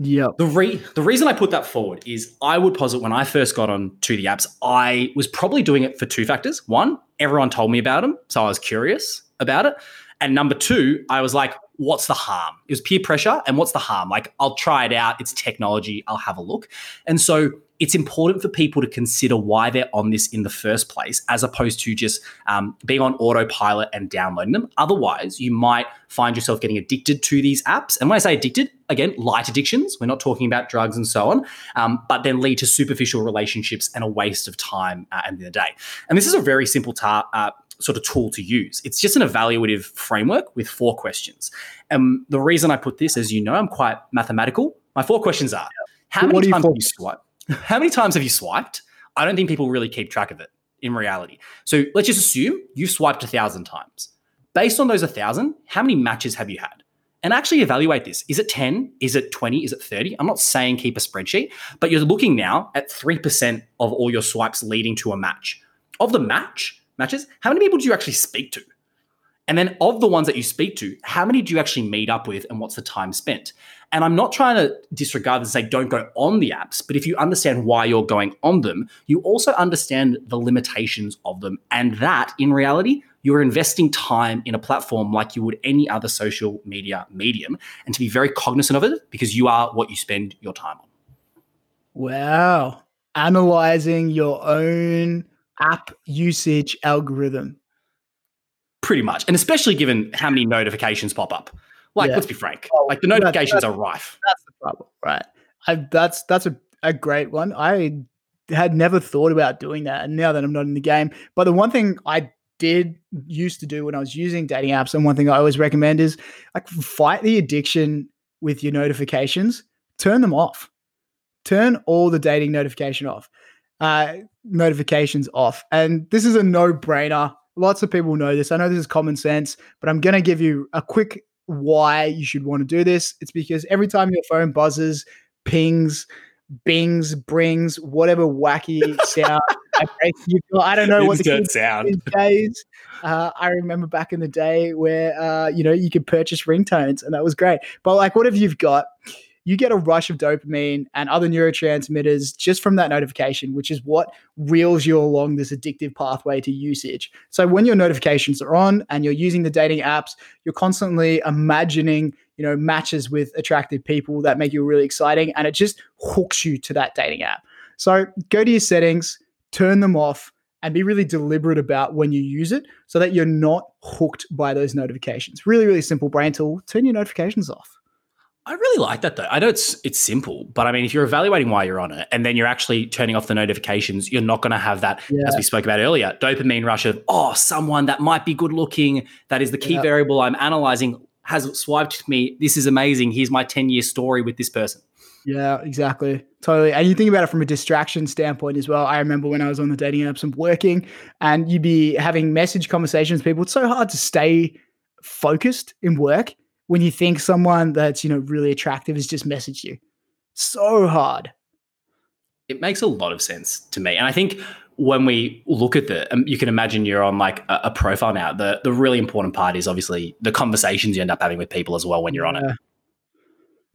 Yeah. The re- the reason I put that forward is I would posit when I first got on to the apps, I was probably doing it for two factors. One, everyone told me about them, so I was curious about it. And number two, I was like, what's the harm? It was peer pressure. And what's the harm? Like, I'll try it out. It's technology. I'll have a look. And so it's important for people to consider why they're on this in the first place, as opposed to just um, being on autopilot and downloading them. Otherwise, you might find yourself getting addicted to these apps. And when I say addicted, again, light addictions, we're not talking about drugs and so on, um, but then lead to superficial relationships and a waste of time uh, at the end of the day. And this is a very simple ta- uh, sort of tool to use. It's just an evaluative framework with four questions. And the reason I put this, as you know, I'm quite mathematical. My four questions are: How many times have you swiped? How many times have you swiped? I don't think people really keep track of it in reality. So let's just assume you've swiped a thousand times. Based on those a thousand, how many matches have you had? And actually evaluate this. Is it 10? Is it 20? Is it 30? I'm not saying keep a spreadsheet, but you're looking now at 3% of all your swipes leading to a match. Of the match, matches, how many people do you actually speak to? And then of the ones that you speak to, how many do you actually meet up with and what's the time spent? And I'm not trying to disregard and say don't go on the apps, but if you understand why you're going on them, you also understand the limitations of them. And that in reality, you're investing time in a platform like you would any other social media medium and to be very cognizant of it because you are what you spend your time on. Wow. Analyzing your own app usage algorithm. Pretty much. And especially given how many notifications pop up. Like, yeah. let's be frank. Oh, like the notifications that's, that's, are rife. That's the problem, right? I, that's that's a, a great one. I had never thought about doing that, and now that I'm not in the game, but the one thing I did used to do when I was using dating apps, and one thing I always recommend is like fight the addiction with your notifications. Turn them off. Turn all the dating notification off. Uh, notifications off. And this is a no brainer. Lots of people know this. I know this is common sense, but I'm going to give you a quick why you should want to do this. It's because every time your phone buzzes, pings, bings, brings, whatever wacky sound. I don't know what the kids sound these days. Uh, I remember back in the day where uh, you know you could purchase ringtones, and that was great. But like, what if you've got you get a rush of dopamine and other neurotransmitters just from that notification, which is what reels you along this addictive pathway to usage. So when your notifications are on and you're using the dating apps, you're constantly imagining, you know, matches with attractive people that make you really exciting and it just hooks you to that dating app. So go to your settings, turn them off and be really deliberate about when you use it so that you're not hooked by those notifications. Really, really simple brain tool. Turn your notifications off. I really like that though. I know it's it's simple, but I mean, if you're evaluating why you're on it, and then you're actually turning off the notifications, you're not going to have that, yeah. as we spoke about earlier, dopamine rush of oh, someone that might be good looking. That is the key yeah. variable I'm analyzing has swiped me. This is amazing. Here's my ten year story with this person. Yeah, exactly. Totally. And you think about it from a distraction standpoint as well. I remember when I was on the dating apps and working, and you'd be having message conversations with people. It's so hard to stay focused in work when you think someone that's you know really attractive has just messaged you. So hard. It makes a lot of sense to me, and I think when we look at the, um, you can imagine you're on like a, a, profile now. The the really important part is obviously the conversations you end up having with people as well when you're on it.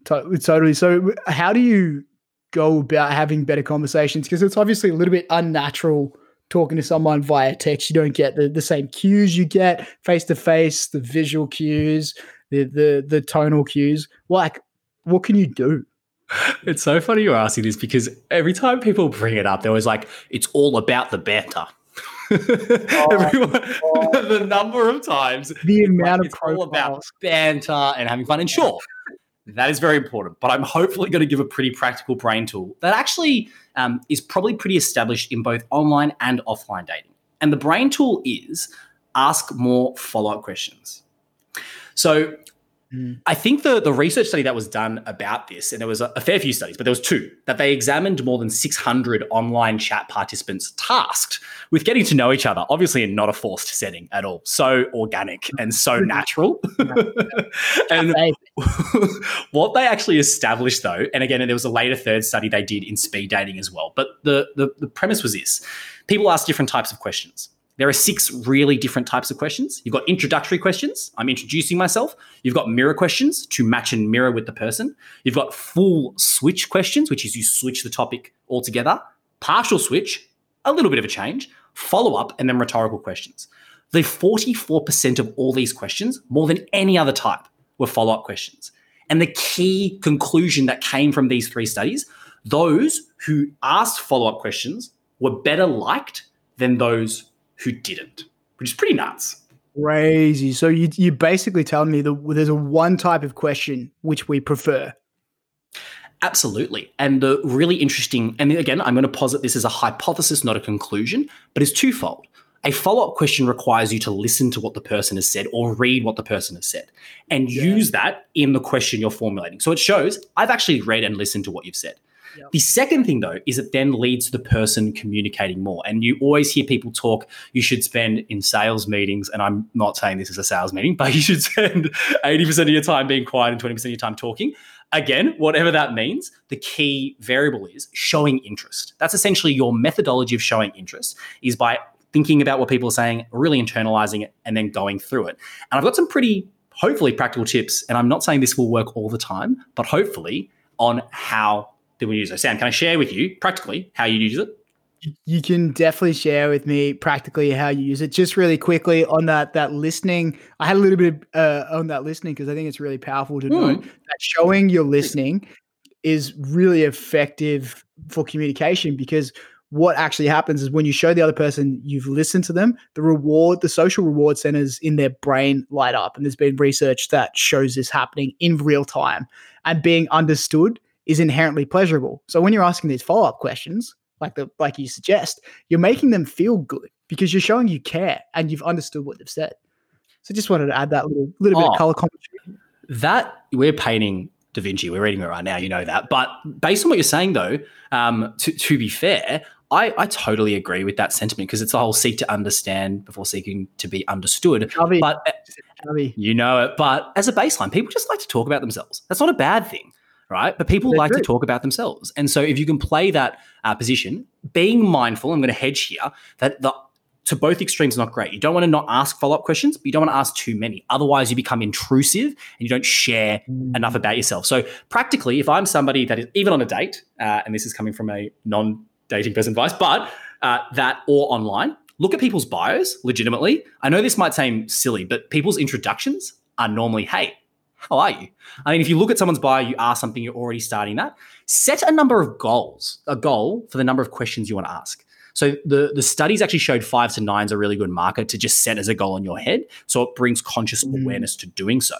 Totally. So, how do you go about having better conversations? Because it's obviously a little bit unnatural talking to someone via text. You don't get the, the same cues you get face to face, the visual cues, the the the tonal cues. Like, what can you do? It's so funny you're asking this because every time people bring it up, they're always like, "It's all about the banter." oh, Everyone, oh. the number of times, the amount like, of all about banter and having fun. And sure, that is very important. But I'm hopefully going to give a pretty practical brain tool that actually um, is probably pretty established in both online and offline dating. And the brain tool is ask more follow up questions. So mm. I think the, the research study that was done about this, and there was a, a, fair few studies, but there was two, that they examined more than 600 online chat participants tasked with getting to know each other, obviously in not a forced setting at all. So organic and so natural. and what they actually established though, and again, there was a later third study they did in speed dating as well, but the, the, the premise was this. People ask different types of questions. There are six really different types of questions. You've got introductory questions. I'm introducing myself. You've got mirror questions to match and mirror with the person. You've got full switch questions, which is you switch the topic altogether. Partial switch, a little bit of a change. Follow up, and then rhetorical questions. the 44% of all these questions, more than any other type, were follow up questions. And the key conclusion that came from these three studies those who asked follow up questions were better liked than those who didn't, which is pretty nuts. Crazy. So you you basically telling me that there's a one type of question which we prefer. Absolutely. And the really interesting, and again, I'm going to posit this as a hypothesis, not a conclusion, but it's twofold. A follow up question requires you to listen to what the person has said or read what the person has said and yeah. use that in the question you're formulating. So it shows I've actually read and listened to what you've said. The second thing, though, is it then leads to the person communicating more. And you always hear people talk, you should spend in sales meetings, and I'm not saying this is a sales meeting, but you should spend 80% of your time being quiet and 20% of your time talking. Again, whatever that means, the key variable is showing interest. That's essentially your methodology of showing interest is by thinking about what people are saying, really internalizing it, and then going through it. And I've got some pretty, hopefully, practical tips. And I'm not saying this will work all the time, but hopefully on how people use it. Sam, can I share with you practically how you use it? You can definitely share with me practically how you use it. Just really quickly on that that listening, I had a little bit uh, on that listening because I think it's really powerful to mm. know that showing you're listening is really effective for communication because what actually happens is when you show the other person you've listened to them, the reward, the social reward centers in their brain light up. And there's been research that shows this happening in real time. And being understood is inherently pleasurable. So when you're asking these follow up questions, like the like you suggest, you're making them feel good because you're showing you care and you've understood what they've said. So just wanted to add that little little oh, bit of oh. color commentary. That we're painting Da Vinci. We're reading it right now. You know that. But based on what you're saying, though, um, to, to be fair, I, I totally agree with that sentiment because it's a whole seek to understand before seeking to be understood. Chubby. But Chubby. you know it. But as a baseline, people just like to talk about themselves. That's not a bad thing, right? But people They're like to talk about themselves. And so if you can play that uh, position, being mindful, I'm going to hedge here that the to both extremes is not great. You don't want to not ask follow up questions, but you don't want to ask too many. Otherwise, you become intrusive and you don't share mm. enough about yourself. So, practically, if I'm somebody that is even on a date, uh, and this is coming from a non dating person advice, but uh, that or online, look at people's bios legitimately. I know this might seem silly, but people's introductions are normally, hey, how are you? I mean, if you look at someone's bio, you are something, you're already starting that. Set a number of goals, a goal for the number of questions you want to ask. So the, the studies actually showed five to nine is a really good marker to just set as a goal in your head. So it brings conscious mm. awareness to doing so.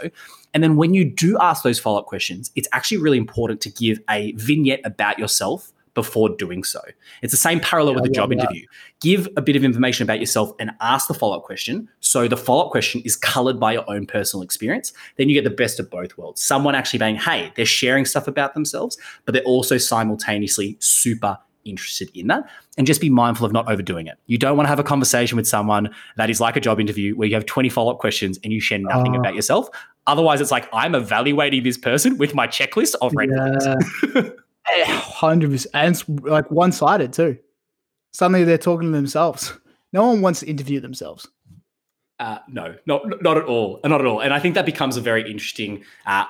And then when you do ask those follow up questions, it's actually really important to give a vignette about yourself before doing so. It's the same parallel yeah, with a job interview. Give a bit of information about yourself and ask the follow up question. So the follow up question is colored by your own personal experience. Then you get the best of both worlds. Someone actually being, hey, they're sharing stuff about themselves, but they're also simultaneously super interested in that and just be mindful of not overdoing it. You don't want to have a conversation with someone that is like a job interview where you have 20 follow up questions and you share nothing uh, about yourself. Otherwise, it's like I'm evaluating this person with my checklist of red yeah. Hundred percent, and like one sided too. Suddenly they're talking to themselves. No one wants to interview themselves. Uh, no, not not at all, not at all. And I think that becomes a very interesting uh,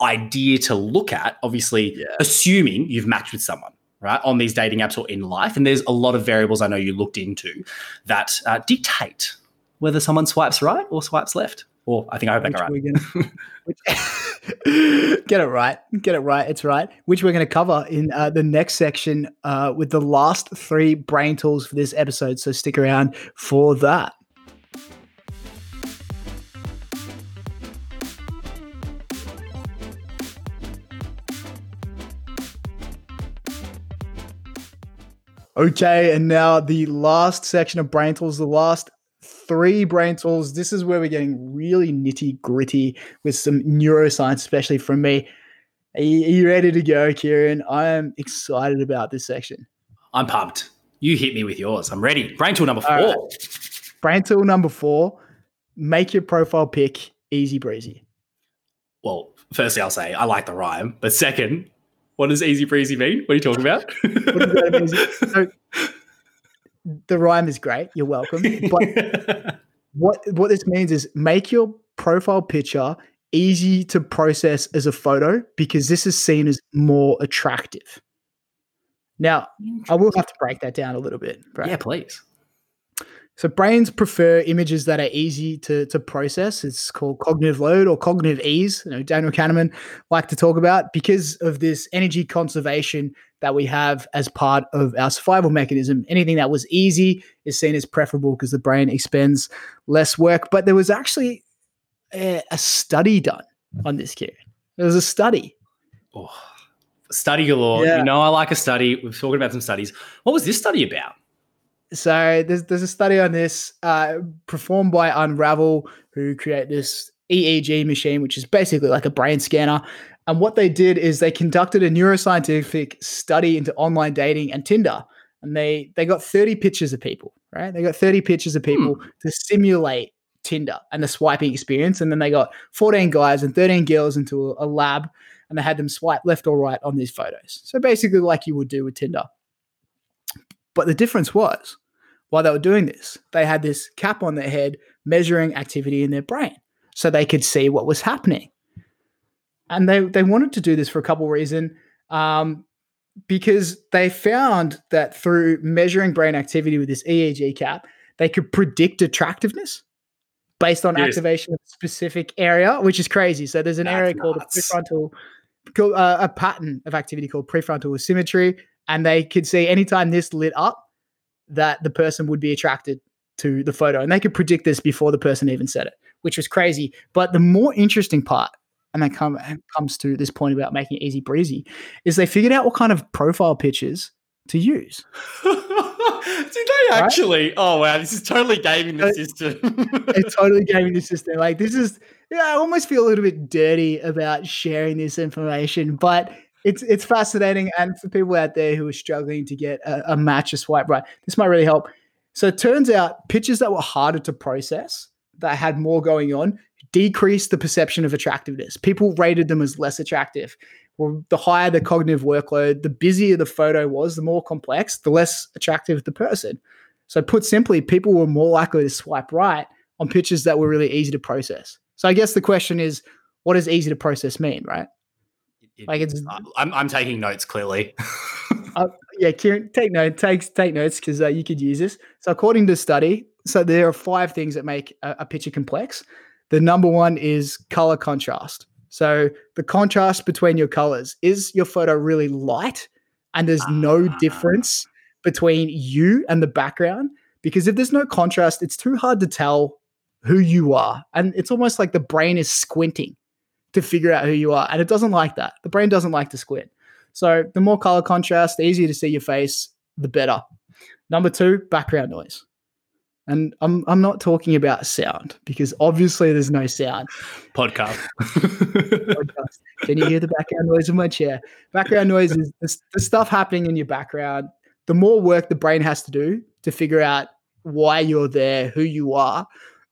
idea to look at. Obviously, yeah. assuming you've matched with someone right, on these dating apps or in life. And there's a lot of variables I know you looked into that uh, dictate whether someone swipes right or swipes left. Or I think I hope I got right. Gonna, get it right. Get it right. It's right. Which we're going to cover in uh, the next section uh, with the last three brain tools for this episode. So stick around for that. Okay, and now the last section of brain tools, the last three brain tools. This is where we're getting really nitty gritty with some neuroscience, especially from me. Are you, are you ready to go, Kieran? I am excited about this section. I'm pumped. You hit me with yours. I'm ready. Brain tool number four. Right. Brain tool number four make your profile pic easy breezy. Well, firstly, I'll say I like the rhyme, but second, what does easy breezy mean? What are you talking about? so, the rhyme is great. You're welcome. But what what this means is make your profile picture easy to process as a photo because this is seen as more attractive. Now, I will have to break that down a little bit. Right? Yeah, please. So brains prefer images that are easy to, to process. It's called cognitive load or cognitive ease. You know, Daniel Kahneman like to talk about because of this energy conservation that we have as part of our survival mechanism. Anything that was easy is seen as preferable because the brain expends less work. But there was actually a, a study done on this, kid. There was a study. Oh, study galore. Yeah. You know, I like a study. We've talked about some studies. What was this study about? So there's there's a study on this uh, performed by Unravel, who create this EEG machine, which is basically like a brain scanner. And what they did is they conducted a neuroscientific study into online dating and Tinder. And they they got 30 pictures of people, right? They got 30 pictures of people hmm. to simulate Tinder and the swiping experience. And then they got 14 guys and 13 girls into a, a lab and they had them swipe left or right on these photos. So basically, like you would do with Tinder. But the difference was, while they were doing this, they had this cap on their head measuring activity in their brain so they could see what was happening. And they, they wanted to do this for a couple of reasons. Um, because they found that through measuring brain activity with this EEG cap, they could predict attractiveness based on yes. activation of a specific area, which is crazy. So there's an That's area nuts. called a prefrontal, uh, a pattern of activity called prefrontal asymmetry, and they could see anytime this lit up that the person would be attracted to the photo. And they could predict this before the person even said it which was crazy. But the more interesting part and that come, comes to this point about making it easy breezy is they figured out what kind of profile pictures to use. Did they actually? Right? oh wow. This is totally gaming the system. it's totally gaming the system. Like this is yeah i almost feel a little bit dirty about sharing this information but it's it's fascinating, and for people out there who are struggling to get a, a match a swipe right, this might really help. So it turns out pictures that were harder to process, that had more going on, decreased the perception of attractiveness. People rated them as less attractive. Well, the higher the cognitive workload, the busier the photo was, the more complex, the less attractive the person. So, put simply, people were more likely to swipe right on pictures that were really easy to process. So, I guess the question is, what does easy to process mean, right? It, like it's, I'm, I'm taking notes clearly. uh, yeah, Kieran, take note, Take take notes because uh, you could use this. So, according to the study, so there are five things that make a, a picture complex. The number one is color contrast. So, the contrast between your colors is your photo really light, and there's no ah. difference between you and the background. Because if there's no contrast, it's too hard to tell who you are, and it's almost like the brain is squinting to figure out who you are. And it doesn't like that. The brain doesn't like to squint. So the more color contrast, the easier to see your face, the better. Number two, background noise. And I'm I'm not talking about sound because obviously there's no sound. Podcast. Podcast. Can you hear the background noise of my chair? Background noise is the, the stuff happening in your background. The more work the brain has to do to figure out why you're there, who you are,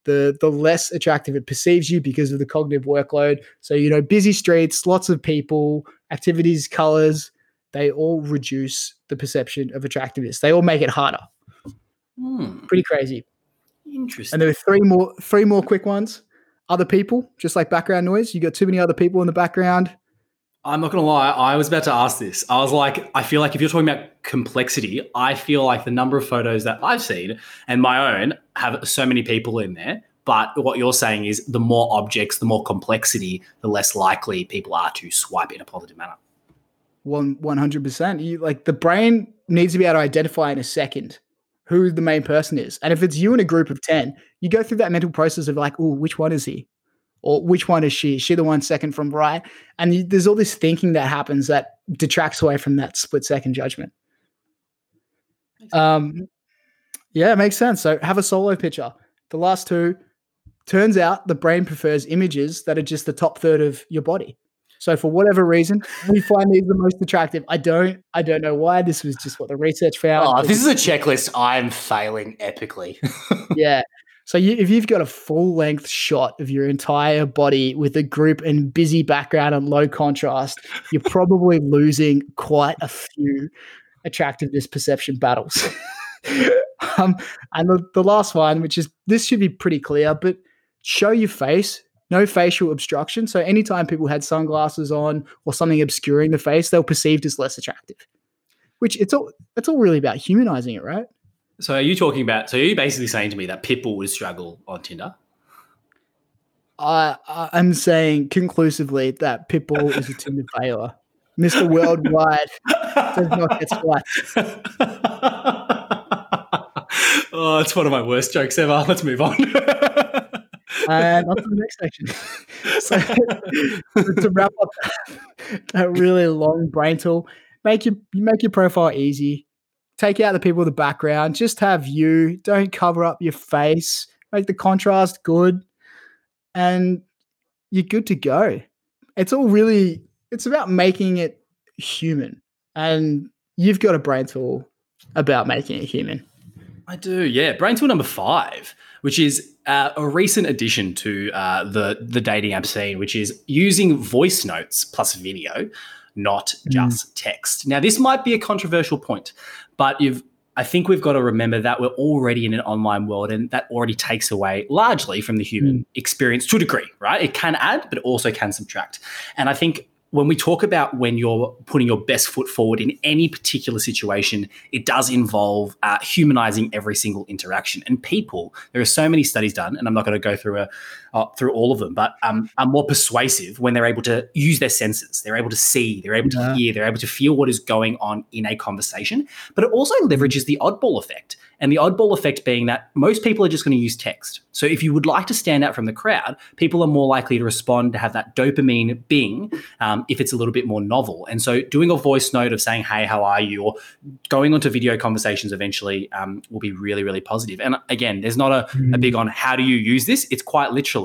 the the less attractive it perceives you because of the cognitive workload. So you know, busy streets, lots of people, activities, colors, they all reduce the perception of attractiveness. They all make it harder. Hmm. Pretty crazy. Interesting. And there are three more three more quick ones. Other people, just like background noise. You got too many other people in the background. I'm not gonna lie. I was about to ask this. I was like, I feel like if you're talking about complexity, I feel like the number of photos that I've seen and my own have so many people in there. But what you're saying is the more objects, the more complexity, the less likely people are to swipe in a positive manner. One one hundred percent. You like the brain needs to be able to identify in a second who the main person is. And if it's you in a group of 10, you go through that mental process of like, oh, which one is he? Or which one is she? Is she the one second from right? And there's all this thinking that happens that detracts away from that split second judgment. Um, yeah, it makes sense. So have a solo picture. The last two turns out the brain prefers images that are just the top third of your body. So for whatever reason, we find these the most attractive. I don't I don't know why. This was just what the research found. Oh, this is a checklist. I'm failing epically. yeah. So you, if you've got a full length shot of your entire body with a group and busy background and low contrast, you're probably losing quite a few attractiveness perception battles. um, and the, the last one, which is this should be pretty clear, but show your face, no facial obstruction. So anytime people had sunglasses on or something obscuring the face, they were perceived as less attractive. Which it's all it's all really about humanizing it, right? So are you talking about? So are you basically saying to me that Pitbull would struggle on Tinder? I I'm saying conclusively that Pitbull is a Tinder failure. Mr. Worldwide does not get swiped. oh, it's one of my worst jokes ever. Let's move on. and on to the next section. so, to wrap up that really long brain tool, make your make your profile easy. Take out the people in the background. Just have you. Don't cover up your face. Make the contrast good, and you're good to go. It's all really. It's about making it human, and you've got a brain tool about making it human. I do, yeah. Brain tool number five, which is uh, a recent addition to uh, the the dating app scene, which is using voice notes plus video, not mm. just mm. text. Now, this might be a controversial point, but you've I think we've got to remember that we're already in an online world and that already takes away largely from the human mm. experience to a degree, right? It can add, but it also can subtract. And I think when we talk about when you're putting your best foot forward in any particular situation, it does involve uh, humanizing every single interaction. And people, there are so many studies done, and I'm not going to go through a, uh, through all of them, but um, are more persuasive when they're able to use their senses. They're able to see, they're able yeah. to hear, they're able to feel what is going on in a conversation. But it also leverages the oddball effect. And the oddball effect being that most people are just going to use text. So if you would like to stand out from the crowd, people are more likely to respond to have that dopamine bing um, if it's a little bit more novel. And so doing a voice note of saying, hey, how are you? Or going onto video conversations eventually um, will be really, really positive. And again, there's not a, a big on how do you use this. It's quite literally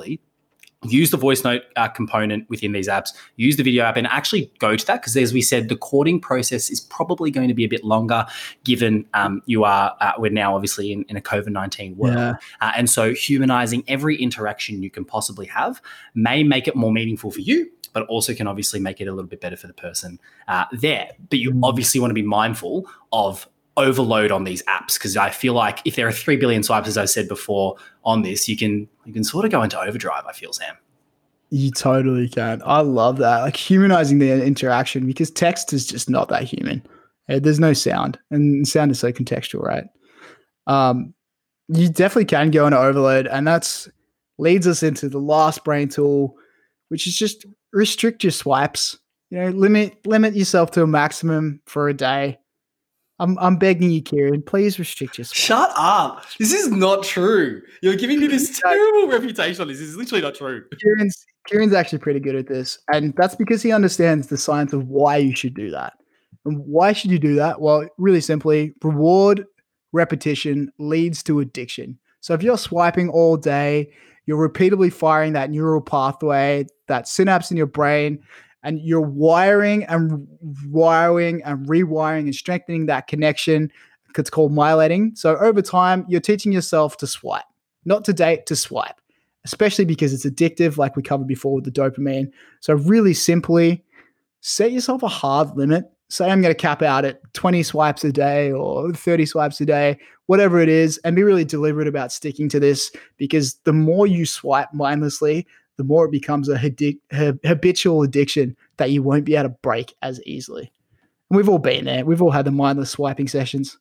use the voice note uh, component within these apps, use the video app, and actually go to that because, as we said, the courting process is probably going to be a bit longer, given um, you are uh, we're now obviously in, in a COVID nineteen world, yeah. uh, and so humanizing every interaction you can possibly have may make it more meaningful for you. But also can obviously make it a little bit better for the person uh, there. But you mm. obviously want to be mindful of overload on these apps because I feel like if there are three billion swipes, as I said before, on this, you can you can sort of go into overdrive. I feel, Sam. You totally can. I love that, like humanizing the interaction because text is just not that human. There's no sound, and sound is so contextual, right? Um, you definitely can go into overload, and that's leads us into the last brain tool, which is just restrict your swipes. You know, limit limit yourself to a maximum for a day I'm, I'm begging you, Kieran. Please restrict yourself. Shut up! This is not true. You're giving me this terrible reputation on this. This is literally not true. Kieran's Kieran's actually pretty good at this, and that's because he understands the science of why you should do that. And why should you do that? Well, really simply, reward repetition leads to addiction. So if you're swiping all day, you're repeatedly firing that neural pathway, that synapse in your brain and you're wiring and wiring and rewiring and strengthening that connection. It's called myelining. So over time, you're teaching yourself to swipe, not to date, to swipe, especially because it's addictive, like we covered before with the dopamine. So really simply, set yourself a hard limit. Say I'm going to cap out at 20 swipes a day or 30 swipes a day, whatever it is, and be really deliberate about sticking to this because the more you swipe mindlessly, the more it becomes a habitual addiction that you won't be able to break as easily. And we've all been there. We've all had the mindless swiping sessions.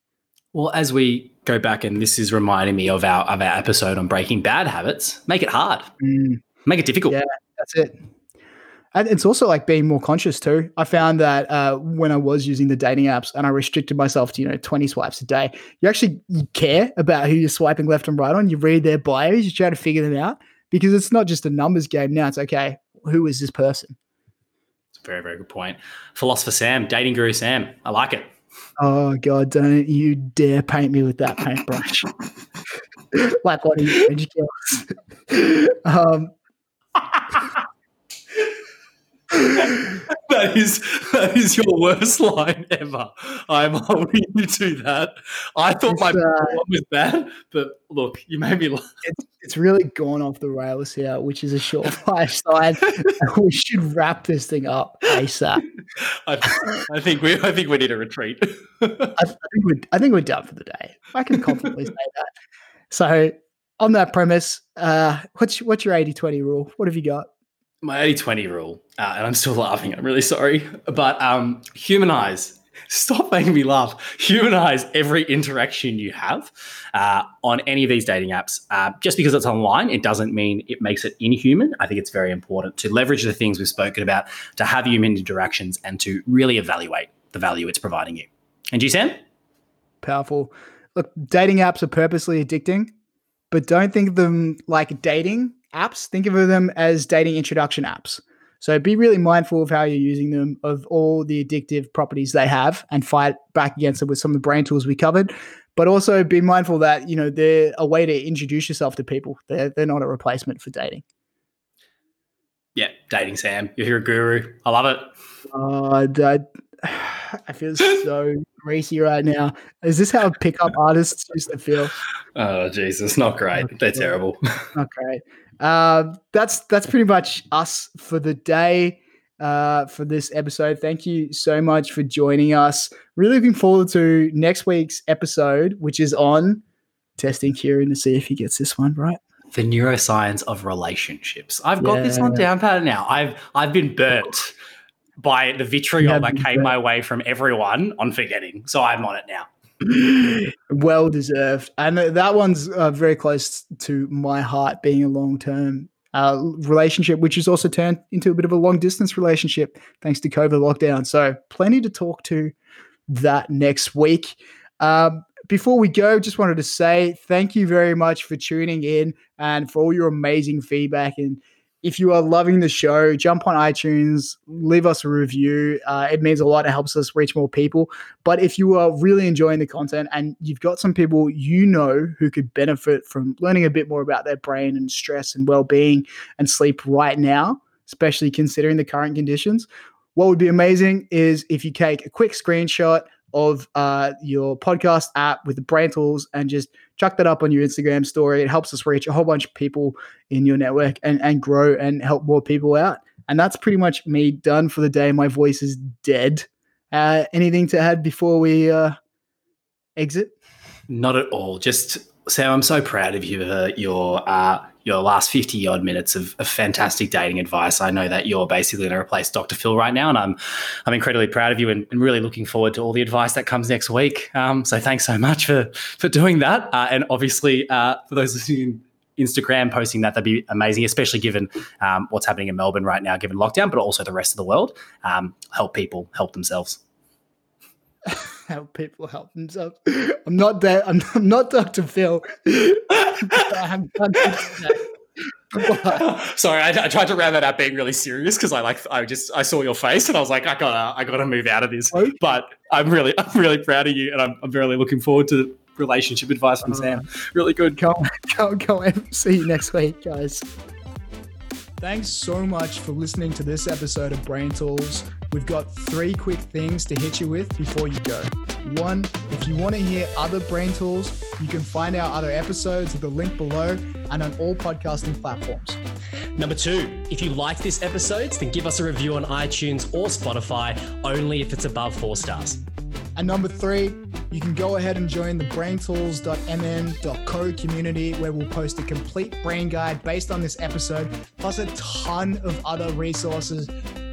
Well, as we go back, and this is reminding me of our of our episode on breaking bad habits, make it hard, mm. make it difficult. Yeah, that's it. And it's also like being more conscious too. I found that uh, when I was using the dating apps and I restricted myself to you know twenty swipes a day, you actually you care about who you're swiping left and right on. You read their bios, you try to figure them out because it's not just a numbers game now. It's okay, who is this person? It's a very, very good point. Philosopher Sam, dating guru Sam. I like it. Oh God, don't you dare paint me with that paintbrush. like what are you um that is that is your worst line ever. I'm holding you to that. I thought it's, my uh, was bad, but look, you made me laugh. It's, it's really gone off the rails here, which is a short surefire sign. we should wrap this thing up ASAP. I, I think we I think we need a retreat. I, I, think we're I think we're done for the day. I can confidently say that. So on that premise, uh, what's what's your 80-20 rule? What have you got? My 80 20 rule, uh, and I'm still laughing, I'm really sorry, but um, humanize stop making me laugh. Humanize every interaction you have uh, on any of these dating apps. Uh, just because it's online, it doesn't mean it makes it inhuman. I think it's very important to leverage the things we've spoken about to have human interactions and to really evaluate the value it's providing you. And you, Sam? Powerful. Look, dating apps are purposely addicting, but don't think of them like dating apps. Think of them as dating introduction apps. So be really mindful of how you're using them, of all the addictive properties they have, and fight back against it with some of the brain tools we covered. But also be mindful that you know they're a way to introduce yourself to people. They're they're not a replacement for dating. Yeah, dating Sam, you're a guru. I love it. Uh, I, I feel so greasy right now. Is this how pickup artists used to feel? Oh Jesus, not great. They're terrible. Not great. Uh, that's that's pretty much us for the day. Uh, for this episode, thank you so much for joining us. Really looking forward to next week's episode, which is on testing Kieran to see if he gets this one right. The neuroscience of relationships. I've got yeah. this one down pat now. I've I've been burnt by the vitriol that came burnt. my way from everyone on forgetting. So I'm on it now. Well deserved. And that one's uh, very close to my heart being a long term uh, relationship, which has also turned into a bit of a long distance relationship thanks to COVID lockdown. So, plenty to talk to that next week. Um, before we go, just wanted to say thank you very much for tuning in and for all your amazing feedback and if you are loving the show, jump on iTunes, leave us a review. Uh, it means a lot. It helps us reach more people. But if you are really enjoying the content and you've got some people you know who could benefit from learning a bit more about their brain and stress and well being and sleep right now, especially considering the current conditions, what would be amazing is if you take a quick screenshot of uh, your podcast app with the brain tools and just chuck that up on your Instagram story. It helps us reach a whole bunch of people in your network and, and grow and help more people out. And that's pretty much me done for the day. My voice is dead. Uh, anything to add before we uh, exit? Not at all. Just Sam, I'm so proud of you. Uh, your uh, your last 50 odd minutes of, of, fantastic dating advice. I know that you're basically going to replace Dr. Phil right now, and I'm I'm incredibly proud of you and, and really looking forward to all the advice that comes next week. Um, so thanks so much for for doing that, uh, and obviously uh, for those listening. Instagram posting that that'd be amazing, especially given um, what's happening in Melbourne right now, given lockdown, but also the rest of the world. Um, help people help themselves. help people help themselves. I'm not there. I'm, I'm not Dr. Phil. I'm Sorry, I, I, tried to round that out being really serious because I like I just I saw your face and I was like I gotta I gotta move out of this. Okay. But I'm really I'm really proud of you and I'm, I'm really looking forward to relationship advice from uh, Sam. Really good. Go go go and see you next week, guys. Thanks so much for listening to this episode of Brain Tools. We've got three quick things to hit you with before you go. One, if you want to hear other Brain Tools, you can find our other episodes at the link below and on all podcasting platforms. Number two, if you like this episode, then give us a review on iTunes or Spotify, only if it's above four stars. And number three, you can go ahead and join the braintools.mn.co community where we'll post a complete brain guide based on this episode, plus a ton of other resources.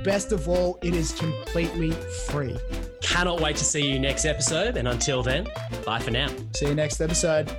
Best of all, it is completely free. Cannot wait to see you next episode. And until then, bye for now. See you next episode.